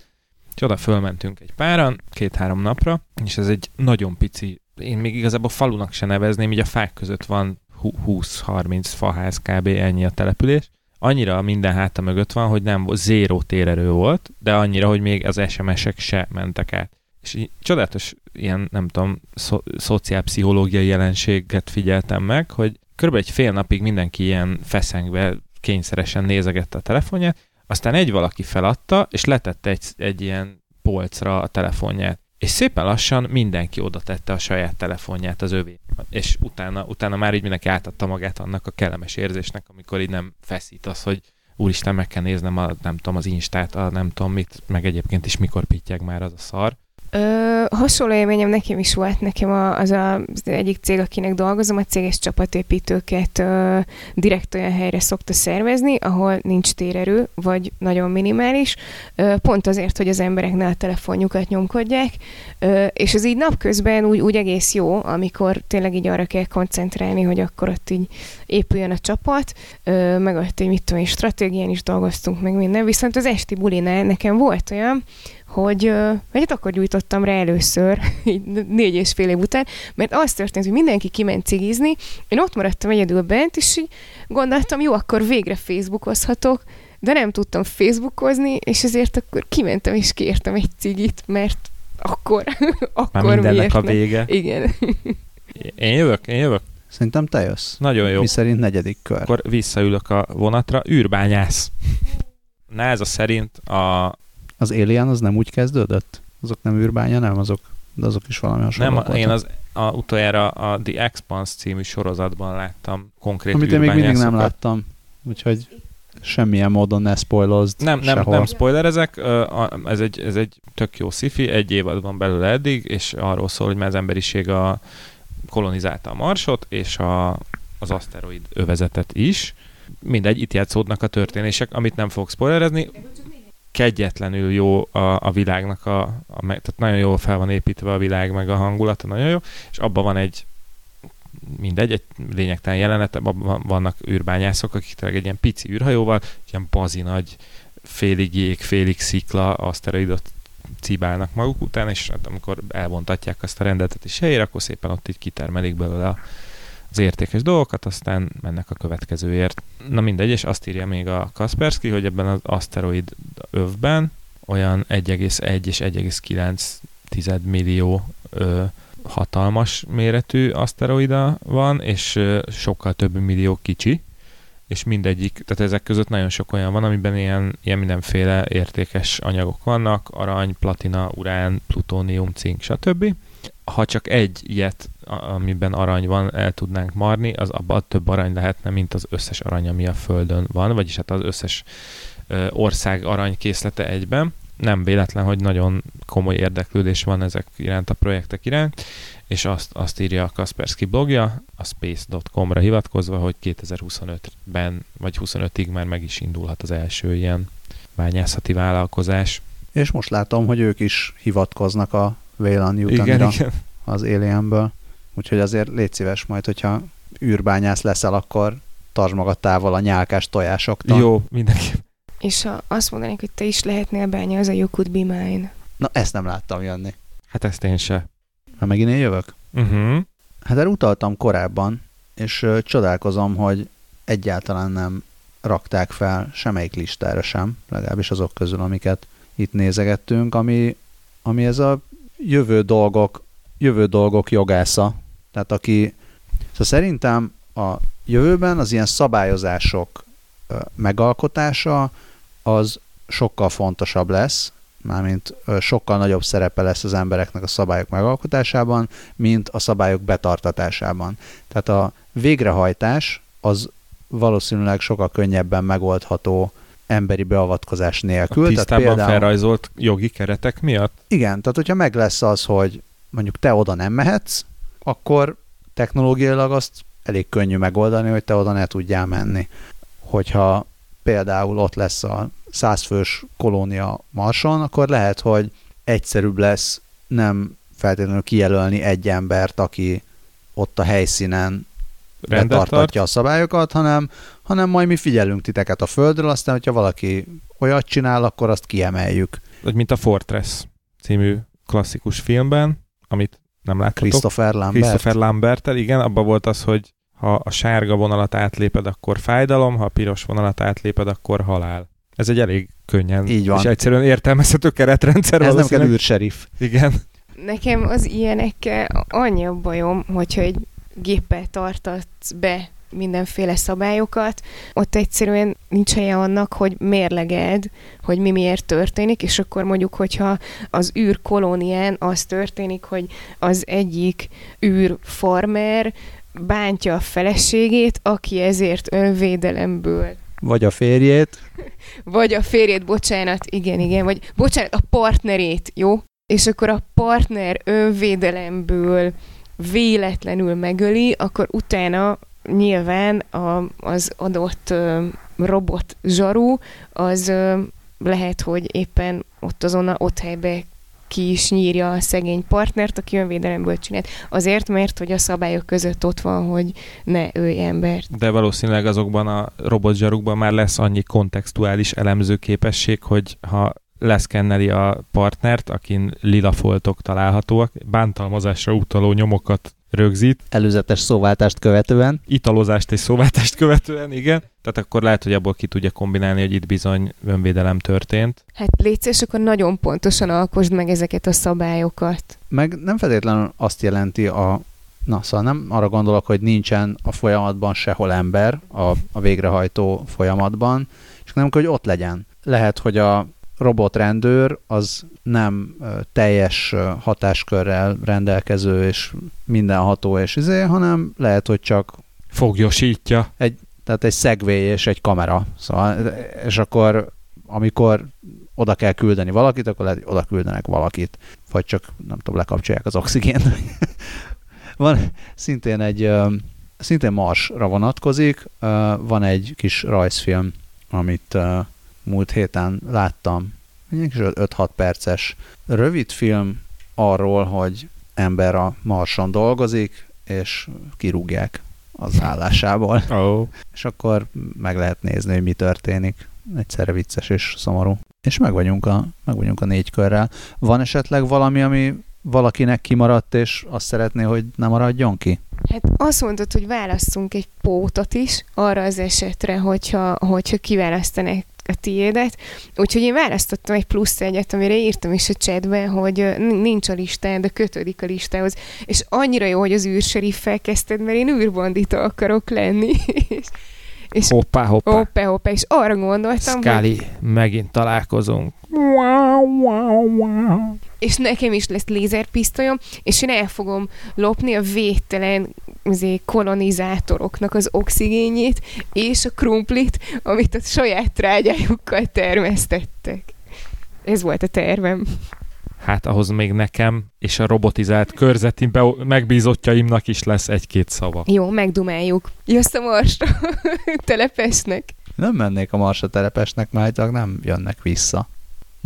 és oda fölmentünk egy páran, két-három napra, és ez egy nagyon pici én még igazából falunak se nevezném, így a fák között van 20-30 faház kb. ennyi a település. Annyira minden háta mögött van, hogy nem zéró térerő volt, de annyira, hogy még az SMS-ek se mentek át. És így csodálatos ilyen, nem tudom, szo- szociálpszichológiai jelenséget figyeltem meg, hogy körülbelül egy fél napig mindenki ilyen feszengve kényszeresen nézegette a telefonját, aztán egy valaki feladta, és letette egy, egy ilyen polcra a telefonját és szépen lassan mindenki oda tette a saját telefonját az övé. És utána, utána már így mindenki átadta magát annak a kellemes érzésnek, amikor így nem feszít az, hogy úristen, meg kell néznem a, nem tudom, az Instát, a nem tudom mit, meg egyébként is mikor pittyeg már az a szar. Ö, hasonló élményem nekem is volt, nekem az, a, az egyik cég, akinek dolgozom, a céges csapatépítőket ö, direkt olyan helyre szokta szervezni, ahol nincs térerő, vagy nagyon minimális, ö, pont azért, hogy az emberek ne a telefonjukat nyomkodják, ö, és ez így napközben úgy, úgy egész jó, amikor tényleg így arra kell koncentrálni, hogy akkor ott így épüljön a csapat, ö, meg ott egy mit tudom, stratégián is dolgoztunk, meg minden, viszont az esti bulinál nekem volt olyan, hogy vagy hát akkor gyújtottam rá először, így négy és fél év után, mert az történt, hogy mindenki kiment cigizni, én ott maradtam egyedül bent, és így gondoltam, jó, akkor végre Facebookozhatok, de nem tudtam Facebookozni, és ezért akkor kimentem és kértem egy cigit, mert akkor, akkor Már mindennek miért a vége. Igen. Én jövök, én jövök. Szerintem te jössz. Nagyon jó. Mi szerint negyedik kör. Akkor visszaülök a vonatra. űrbányász. NASA szerint a Az Alien az nem úgy kezdődött? Azok nem űrbánya, nem? Azok, de azok is valami hasonló Nem, voltak. én az a, utoljára a The Expanse című sorozatban láttam konkrét Amit én még mindig nem láttam. Úgyhogy semmilyen módon ne spoilozd Nem, nem, sehol. nem spoilerezek, ez egy, ez egy tök jó sci egy évad van belőle eddig, és arról szól, hogy már az emberiség a, kolonizálta a Marsot, és a, az aszteroid övezetet is. Mindegy, itt játszódnak a történések, amit nem fogok spoilerezni. Kegyetlenül jó a, a világnak, a, a, tehát nagyon jól fel van építve a világ, meg a hangulata, nagyon jó, és abban van egy mindegy, egy lényegtelen jelenet, abban van- vannak űrbányászok, akik tényleg egy ilyen pici űrhajóval, ilyen bazi nagy, félig jég, félig szikla aszteroidot cibálnak maguk után, és hát amikor elvontatják azt a rendetet is helyére, akkor szépen ott így kitermelik belőle a- az értékes dolgokat, aztán mennek a következőért. Na mindegy, és azt írja még a Kaspersky, hogy ebben az aszteroid övben olyan 1,1 és 1,9 millió ö, hatalmas méretű aszteroida van, és ö, sokkal több millió kicsi, és mindegyik, tehát ezek között nagyon sok olyan van, amiben ilyen, ilyen mindenféle értékes anyagok vannak, arany, platina, urán, plutónium, cink, stb. Ha csak egy ilyet, amiben arany van, el tudnánk marni, az abban több arany lehetne, mint az összes arany, ami a Földön van, vagyis hát az összes ország aranykészlete egyben. Nem véletlen, hogy nagyon komoly érdeklődés van ezek iránt a projektek iránt, és azt, azt írja a Kaspersky blogja, a space.com-ra hivatkozva, hogy 2025-ben, vagy 25-ig már meg is indulhat az első ilyen bányászati vállalkozás. És most látom, hogy ők is hivatkoznak a Wayland Newtonira Igen, igen. az Alienből. Úgyhogy azért légy szíves majd, hogyha űrbányász leszel, akkor tartsd magad távol a nyálkás tojásoktól. Jó, mindenki. És ha azt mondanék, hogy te is lehetnél bánya, az a You Could Be Mine. Na, ezt nem láttam jönni. Hát ezt én se. Ha megint én jövök? Uh-huh. Hát erre utaltam korábban, és ö, csodálkozom, hogy egyáltalán nem rakták fel semmelyik listára sem, legalábbis azok közül, amiket itt nézegettünk, ami, ami ez a jövő dolgok, jövő dolgok jogásza. Tehát aki, szóval szerintem a jövőben az ilyen szabályozások megalkotása az sokkal fontosabb lesz, mármint sokkal nagyobb szerepe lesz az embereknek a szabályok megalkotásában, mint a szabályok betartatásában. Tehát a végrehajtás az valószínűleg sokkal könnyebben megoldható emberi beavatkozás nélkül. A tisztában tehát például, felrajzolt jogi keretek miatt? Igen, tehát hogyha meg lesz az, hogy mondjuk te oda nem mehetsz, akkor technológiailag azt elég könnyű megoldani, hogy te oda ne tudjál menni. Hogyha például ott lesz a százfős kolónia Marson, akkor lehet, hogy egyszerűbb lesz nem feltétlenül kijelölni egy embert, aki ott a helyszínen betartatja a szabályokat, hanem, hanem majd mi figyelünk titeket a földről, aztán, hogyha valaki olyat csinál, akkor azt kiemeljük. Vagy mint a Fortress című klasszikus filmben, amit nem láttatok. Christopher Lambert. Christopher lambert igen, abban volt az, hogy ha a sárga vonalat átléped, akkor fájdalom, ha a piros vonalat átléped, akkor halál. Ez egy elég könnyen Így van. és egyszerűen értelmezhető keretrendszer. Ez nem kell űrserif. Igen. Nekem az ilyenekkel annyi a bajom, hogyha egy géppel tartatsz be mindenféle szabályokat, ott egyszerűen nincs helye annak, hogy mérleged, hogy mi miért történik, és akkor mondjuk, hogyha az űr kolónián az történik, hogy az egyik űr farmer bántja a feleségét, aki ezért önvédelemből vagy a férjét. Vagy a férjét, bocsánat, igen, igen, vagy bocsánat, a partnerét, jó? És akkor a partner önvédelemből véletlenül megöli, akkor utána nyilván a, az adott ö, robot zsaru, az lehet, hogy éppen ott azon a ott helybe ki is nyírja a szegény partnert, aki önvédelemből csinált. Azért, mert hogy a szabályok között ott van, hogy ne ölj embert. De valószínűleg azokban a robotzsarukban már lesz annyi kontextuális elemző képesség, hogy ha leszkenneli a partnert, akin lila foltok találhatóak, bántalmazásra utaló nyomokat rögzít. Előzetes szóváltást követően. Italozást és szóváltást követően, igen. Tehát akkor lehet, hogy abból ki tudja kombinálni, hogy itt bizony önvédelem történt. Hát légy és akkor nagyon pontosan alkosd meg ezeket a szabályokat. Meg nem feltétlenül azt jelenti a Na, szóval nem arra gondolok, hogy nincsen a folyamatban sehol ember a, a végrehajtó folyamatban, és nem, hogy ott legyen. Lehet, hogy a robotrendőr az nem teljes hatáskörrel rendelkező és mindenható és izé, hanem lehet, hogy csak fogjosítja. Egy, tehát egy szegvély és egy kamera. Szóval, és akkor amikor oda kell küldeni valakit, akkor lehet, hogy oda küldenek valakit, vagy csak, nem tudom, lekapcsolják az oxigént. van szintén egy, szintén Marsra vonatkozik, van egy kis rajzfilm, amit múlt héten láttam, egy 5-6 perces rövid film arról, hogy ember a Marson dolgozik, és kirúgják az állásából. Oh. És akkor meg lehet nézni, hogy mi történik. Egyszerre vicces és szomorú. És meg vagyunk a, meg vagyunk a négy körrel. Van esetleg valami, ami valakinek kimaradt, és azt szeretné, hogy nem maradjon ki? Hát azt mondod, hogy válasszunk egy pótot is arra az esetre, hogyha, hogyha kiválasztanak a tiédet. Úgyhogy én választottam egy plusz egyet, amire írtam is a chatbe, hogy nincs a listán, de kötődik a listához. És annyira jó, hogy az űrseriffel kezdted, mert én űrbandita akarok lenni. és hoppá, hoppá. Hoppá, hoppá. És arra gondoltam, Scully, hogy... megint találkozunk. És nekem is lesz lézerpisztolyom, és én el fogom lopni a végtelen azért, kolonizátoroknak az oxigénjét, és a krumplit, amit a saját trágyájukkal termesztettek. Ez volt a tervem. Hát ahhoz még nekem és a robotizált körzeti be- megbízottjaimnak is lesz egy-két szava. Jó, megdumáljuk. Jössz a marsra telepesnek. Nem mennék a marsra telepesnek, majd nem jönnek vissza.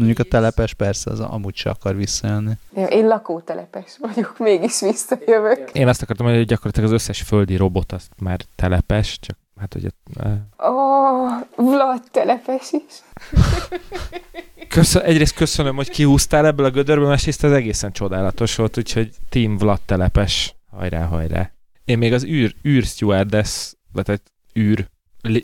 Mondjuk a telepes persze az amúgy se akar visszajönni. Ja, én lakótelepes vagyok, mégis visszajövök. Én azt akartam, hogy gyakorlatilag az összes földi robot az már telepes, csak hát ugye... Ó, oh, Vlad telepes is. Köszön, egyrészt köszönöm, hogy kihúztál ebből a gödörből, másrészt ez egészen csodálatos volt, úgyhogy Team Vlad telepes, hajrá, hajrá. Én még az űr, űr stewardess, vagy egy űr,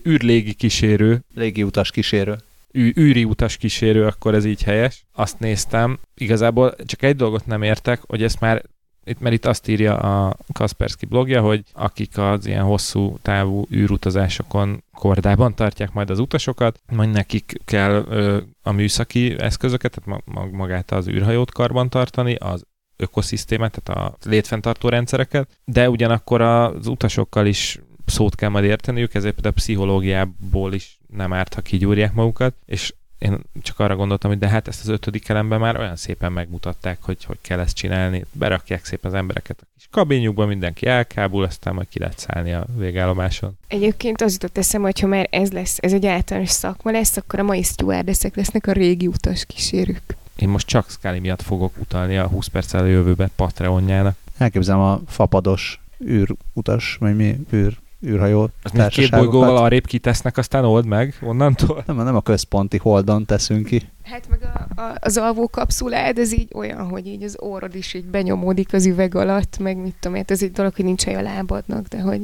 űr légi kísérő. Légi utas kísérő űri utas kísérő, akkor ez így helyes. Azt néztem. Igazából csak egy dolgot nem értek, hogy ezt már Itt, mert itt azt írja a Kaspersky blogja, hogy akik az ilyen hosszú távú űrutazásokon kordában tartják majd az utasokat, majd nekik kell ö, a műszaki eszközöket, tehát magát az űrhajót karban tartani, az ökoszisztémát, tehát a létfenntartó rendszereket, de ugyanakkor az utasokkal is szót kell majd érteniük, ezért például a pszichológiából is nem árt, ha kigyúrják magukat, és én csak arra gondoltam, hogy de hát ezt az ötödik elemben már olyan szépen megmutatták, hogy hogy kell ezt csinálni. Berakják szépen az embereket a kis kabinjukba, mindenki elkábul, aztán majd ki lehet szállni a végállomáson. Egyébként az jutott eszem, hogy ha már ez lesz, ez egy általános szakma lesz, akkor a mai stewardessek lesznek a régi utas kísérők. Én most csak Scully miatt fogok utalni a 20 perc jövőbe Patreonjának. Elképzelem a fapados űrutas, vagy mi űr űrhajó Az két bolygóval arrébb kitesznek, aztán old meg onnantól? Nem, nem a központi holdon teszünk ki. Hát meg a, a, az alvó kapszulád, ez így olyan, hogy így az orrod is így benyomódik az üveg alatt, meg mit tudom, hát ez egy dolog, hogy nincs a lábadnak, de hogy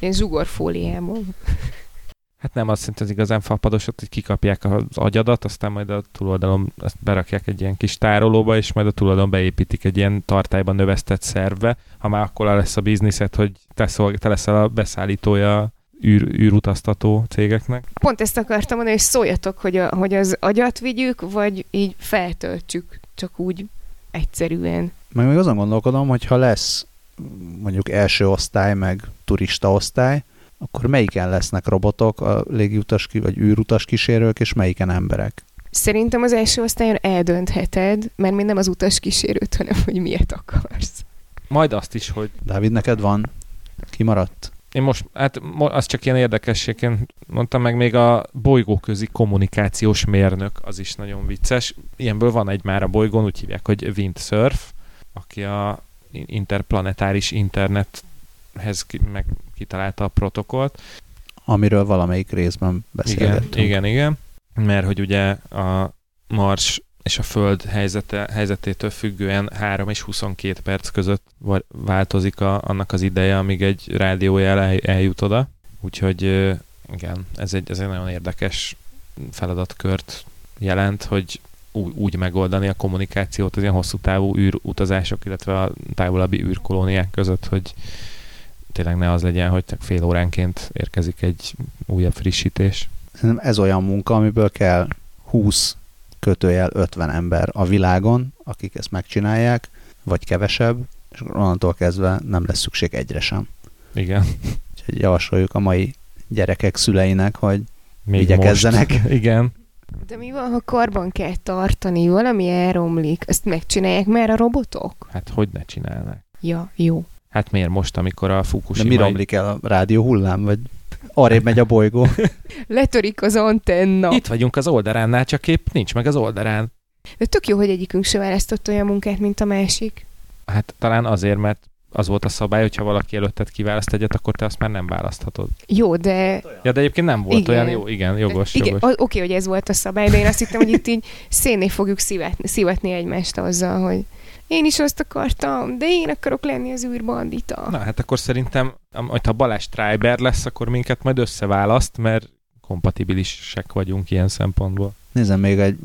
ilyen zsugorfóliában. Hát nem, azt szerintem az igazán fapadosat, hogy kikapják az agyadat, aztán majd a túloldalon ezt berakják egy ilyen kis tárolóba, és majd a túloldalon beépítik egy ilyen tartályban növesztett szerve, ha már akkor lesz a bizniszet, hogy te, szolg, te leszel a beszállítója űr, űrutaztató cégeknek. Pont ezt akartam mondani, hogy szóljatok, hogy, a, hogy az agyat vigyük, vagy így feltöltjük, csak úgy egyszerűen. Meg még azon gondolkodom, hogy ha lesz mondjuk első osztály, meg turista osztály, akkor melyiken lesznek robotok, a légiutas vagy űrutas kísérők, és melyiken emberek? Szerintem az első osztályon eldöntheted, mert mi nem az utas kísérőt, hanem hogy miért akarsz. Majd azt is, hogy... Dávid, neked van? Kimaradt? Én most, hát az csak ilyen érdekességként mondtam meg, még a bolygóközi kommunikációs mérnök, az is nagyon vicces. Ilyenből van egy már a bolygón, úgy hívják, hogy Windsurf, aki a interplanetáris internethez meg kitalálta a protokollt. Amiről valamelyik részben beszélgettünk. Igen, igen, igen. Mert hogy ugye a Mars és a Föld helyzete, helyzetétől függően 3 és 22 perc között változik a, annak az ideje, amíg egy rádiójel el, eljut oda. Úgyhogy igen, ez egy, ez egy nagyon érdekes feladatkört jelent, hogy úgy, úgy megoldani a kommunikációt az ilyen hosszú távú űrutazások, illetve a távolabbi űrkolóniák között, hogy tényleg ne az legyen, hogy fél óránként érkezik egy újabb frissítés. Ez olyan munka, amiből kell 20 kötőjel 50 ember a világon, akik ezt megcsinálják, vagy kevesebb, és onnantól kezdve nem lesz szükség egyre sem. Igen. Úgyhogy javasoljuk a mai gyerekek szüleinek, hogy Még igyekezzenek. Most. Igen. De mi van, ha karban kell tartani, valami elromlik, ezt megcsinálják már a robotok? Hát hogy ne csinálnak? Ja, jó. Hát miért most, amikor a Fukushima... De mi romlik el a rádió hullám, vagy arrébb megy a bolygó? Letörik az antenna. Itt vagyunk az oldalánál, csak épp nincs meg az oldalán. De tök jó, hogy egyikünk se választott olyan munkát, mint a másik. Hát talán azért, mert az volt a szabály, hogyha valaki előtted kiválaszt egyet, akkor te azt már nem választhatod. Jó, de... Ja, de egyébként nem volt igen. olyan jó, igen, jogos, igen, jogos. Oké, hogy ez volt a szabály, de én azt hittem, hogy itt így szénné fogjuk szivatni, szivatni egymást azzal, hogy én is azt akartam, de én akarok lenni az űrbandita. Na, hát akkor szerintem, ha Balázs Treiber lesz, akkor minket majd összeválaszt, mert kompatibilisek vagyunk ilyen szempontból. Nézem, még egy,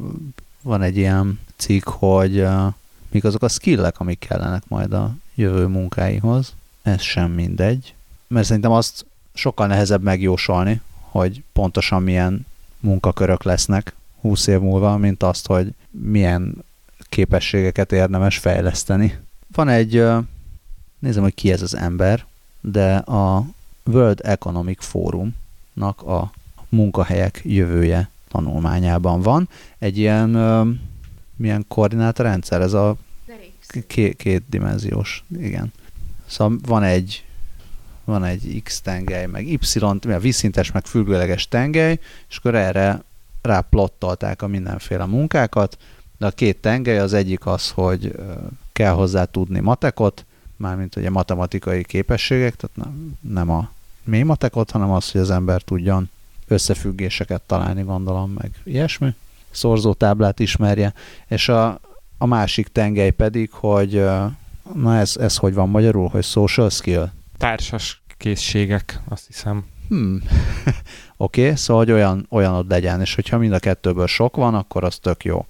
van egy ilyen cikk, hogy uh, mik azok a skillek, amik kellenek majd a jövő munkáihoz. Ez sem mindegy. Mert szerintem azt sokkal nehezebb megjósolni, hogy pontosan milyen munkakörök lesznek 20 év múlva, mint azt, hogy milyen képességeket érdemes fejleszteni. Van egy, nézem, hogy ki ez az ember, de a World Economic Forumnak a munkahelyek jövője tanulmányában van. Egy ilyen, milyen koordinátorrendszer, ez a két, két dimenziós, igen. Szóval van egy van egy X tengely, meg Y, a vízszintes, meg függőleges tengely, és akkor erre ráplottolták a mindenféle munkákat, de a két tengely az egyik az, hogy kell hozzá tudni matekot, mármint ugye matematikai képességek, tehát nem, nem a mély matekot, hanem az, hogy az ember tudjon összefüggéseket találni, gondolom, meg ilyesmi. Szorzótáblát ismerje, és a, a másik tengely pedig, hogy na ez, ez hogy van magyarul, hogy social skill? Társas készségek, azt hiszem. Hmm. Oké, okay, szóval hogy olyan, olyan ott legyen, és hogyha mind a kettőből sok van, akkor az tök jó.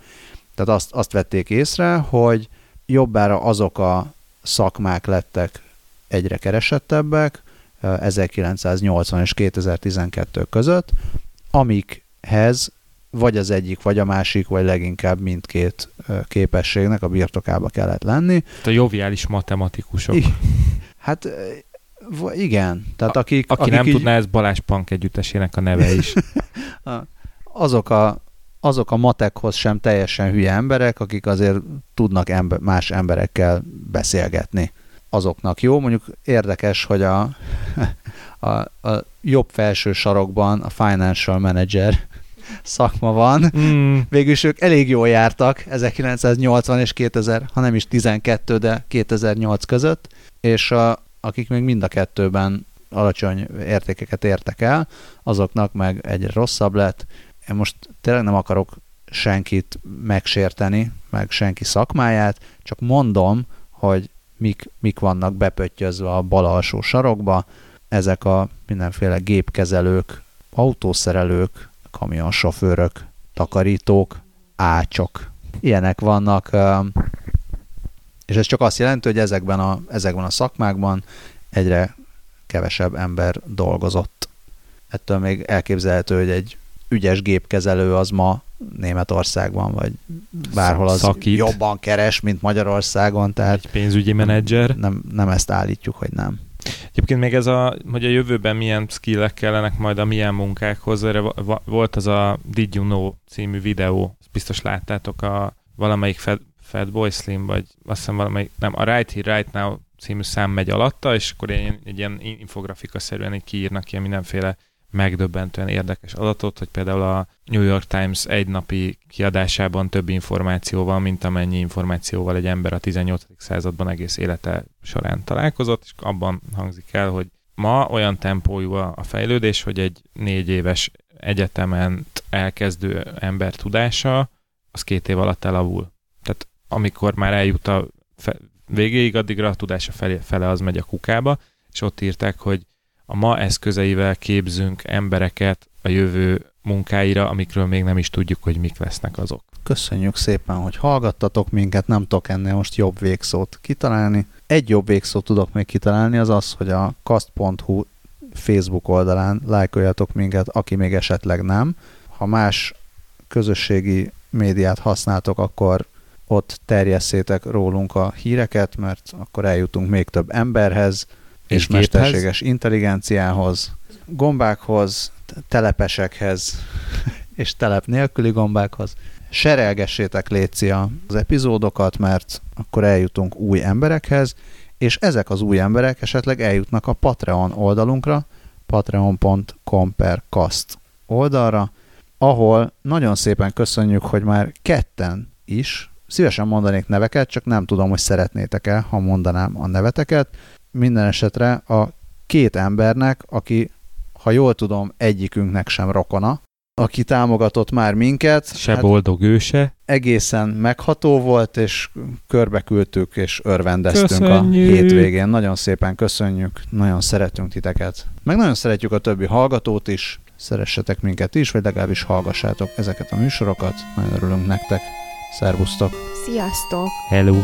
Tehát azt, azt vették észre, hogy jobbára azok a szakmák lettek egyre keresettebbek 1980 és 2012 között, amikhez vagy az egyik, vagy a másik, vagy leginkább mindkét képességnek a birtokába kellett lenni. A joviális matematikusok. I- hát igen. Tehát akik, a, aki akik nem így... tudná, ez Balázs Pank együttesének a neve is. azok a, azok a matekhoz sem teljesen hülye emberek, akik azért tudnak ember, más emberekkel beszélgetni. Azoknak jó. Mondjuk érdekes, hogy a, a, a jobb felső sarokban a financial manager szakma van. Mm. Végülis ők elég jól jártak 1980 és 2000, ha nem is 12, de 2008 között, és a, akik még mind a kettőben alacsony értékeket értek el, azoknak meg egyre rosszabb lett. Én most tényleg nem akarok senkit megsérteni, meg senki szakmáját, csak mondom, hogy mik, mik vannak bepöttyözve a bal alsó sarokba, ezek a mindenféle gépkezelők, autószerelők, kamionsofőrök, takarítók, ácsok. Ilyenek vannak, és ez csak azt jelenti, hogy ezekben a, ezekben a szakmákban egyre kevesebb ember dolgozott. Ettől még elképzelhető, hogy egy ügyes gépkezelő az ma Németországban, vagy bárhol az Szakít. jobban keres, mint Magyarországon. Tehát egy pénzügyi menedzser. Nem, nem ezt állítjuk, hogy nem. Egyébként még ez a, hogy a jövőben milyen skillek kellenek majd a milyen munkákhoz, erre volt az a Did You Know című videó, ezt biztos láttátok a valamelyik Fat, Fat Boy Slim, vagy azt hiszem valamelyik, nem, a Right Here, Right Now című szám megy alatta, és akkor egy, egy ilyen infografika szerűen így kiírnak ilyen mindenféle megdöbbentően érdekes adatot, hogy például a New York Times egynapi kiadásában több információ van, mint amennyi információval egy ember a 18. században egész élete során találkozott, és abban hangzik el, hogy ma olyan tempójú a fejlődés, hogy egy négy éves egyetemen elkezdő ember tudása, az két év alatt elavul. Tehát amikor már eljut a végéig, addigra a tudása fele, fele az megy a kukába, és ott írták, hogy a ma eszközeivel képzünk embereket a jövő munkáira, amikről még nem is tudjuk, hogy mik lesznek azok. Köszönjük szépen, hogy hallgattatok minket, nem tudok ennél most jobb végszót kitalálni. Egy jobb végszót tudok még kitalálni, az az, hogy a kast.hu Facebook oldalán lájkoljatok minket, aki még esetleg nem. Ha más közösségi médiát használtok, akkor ott terjesszétek rólunk a híreket, mert akkor eljutunk még több emberhez, és, és mesterséges intelligenciához, gombákhoz, telepesekhez, és telep nélküli gombákhoz. Serelgessétek léci az epizódokat, mert akkor eljutunk új emberekhez, és ezek az új emberek esetleg eljutnak a Patreon oldalunkra, patreon.com per cast oldalra, ahol nagyon szépen köszönjük, hogy már ketten is, szívesen mondanék neveket, csak nem tudom, hogy szeretnétek-e, ha mondanám a neveteket, minden esetre a két embernek, aki, ha jól tudom, egyikünknek sem rokona, aki támogatott már minket. Se hát boldog őse. Egészen megható volt, és körbeküldtük, és örvendeztünk köszönjük. a hétvégén. Nagyon szépen köszönjük, nagyon szeretünk titeket. Meg nagyon szeretjük a többi hallgatót is, szeressetek minket is, vagy legalábbis hallgassátok ezeket a műsorokat. Nagyon örülünk nektek. Szervusztok! Sziasztok! Hello!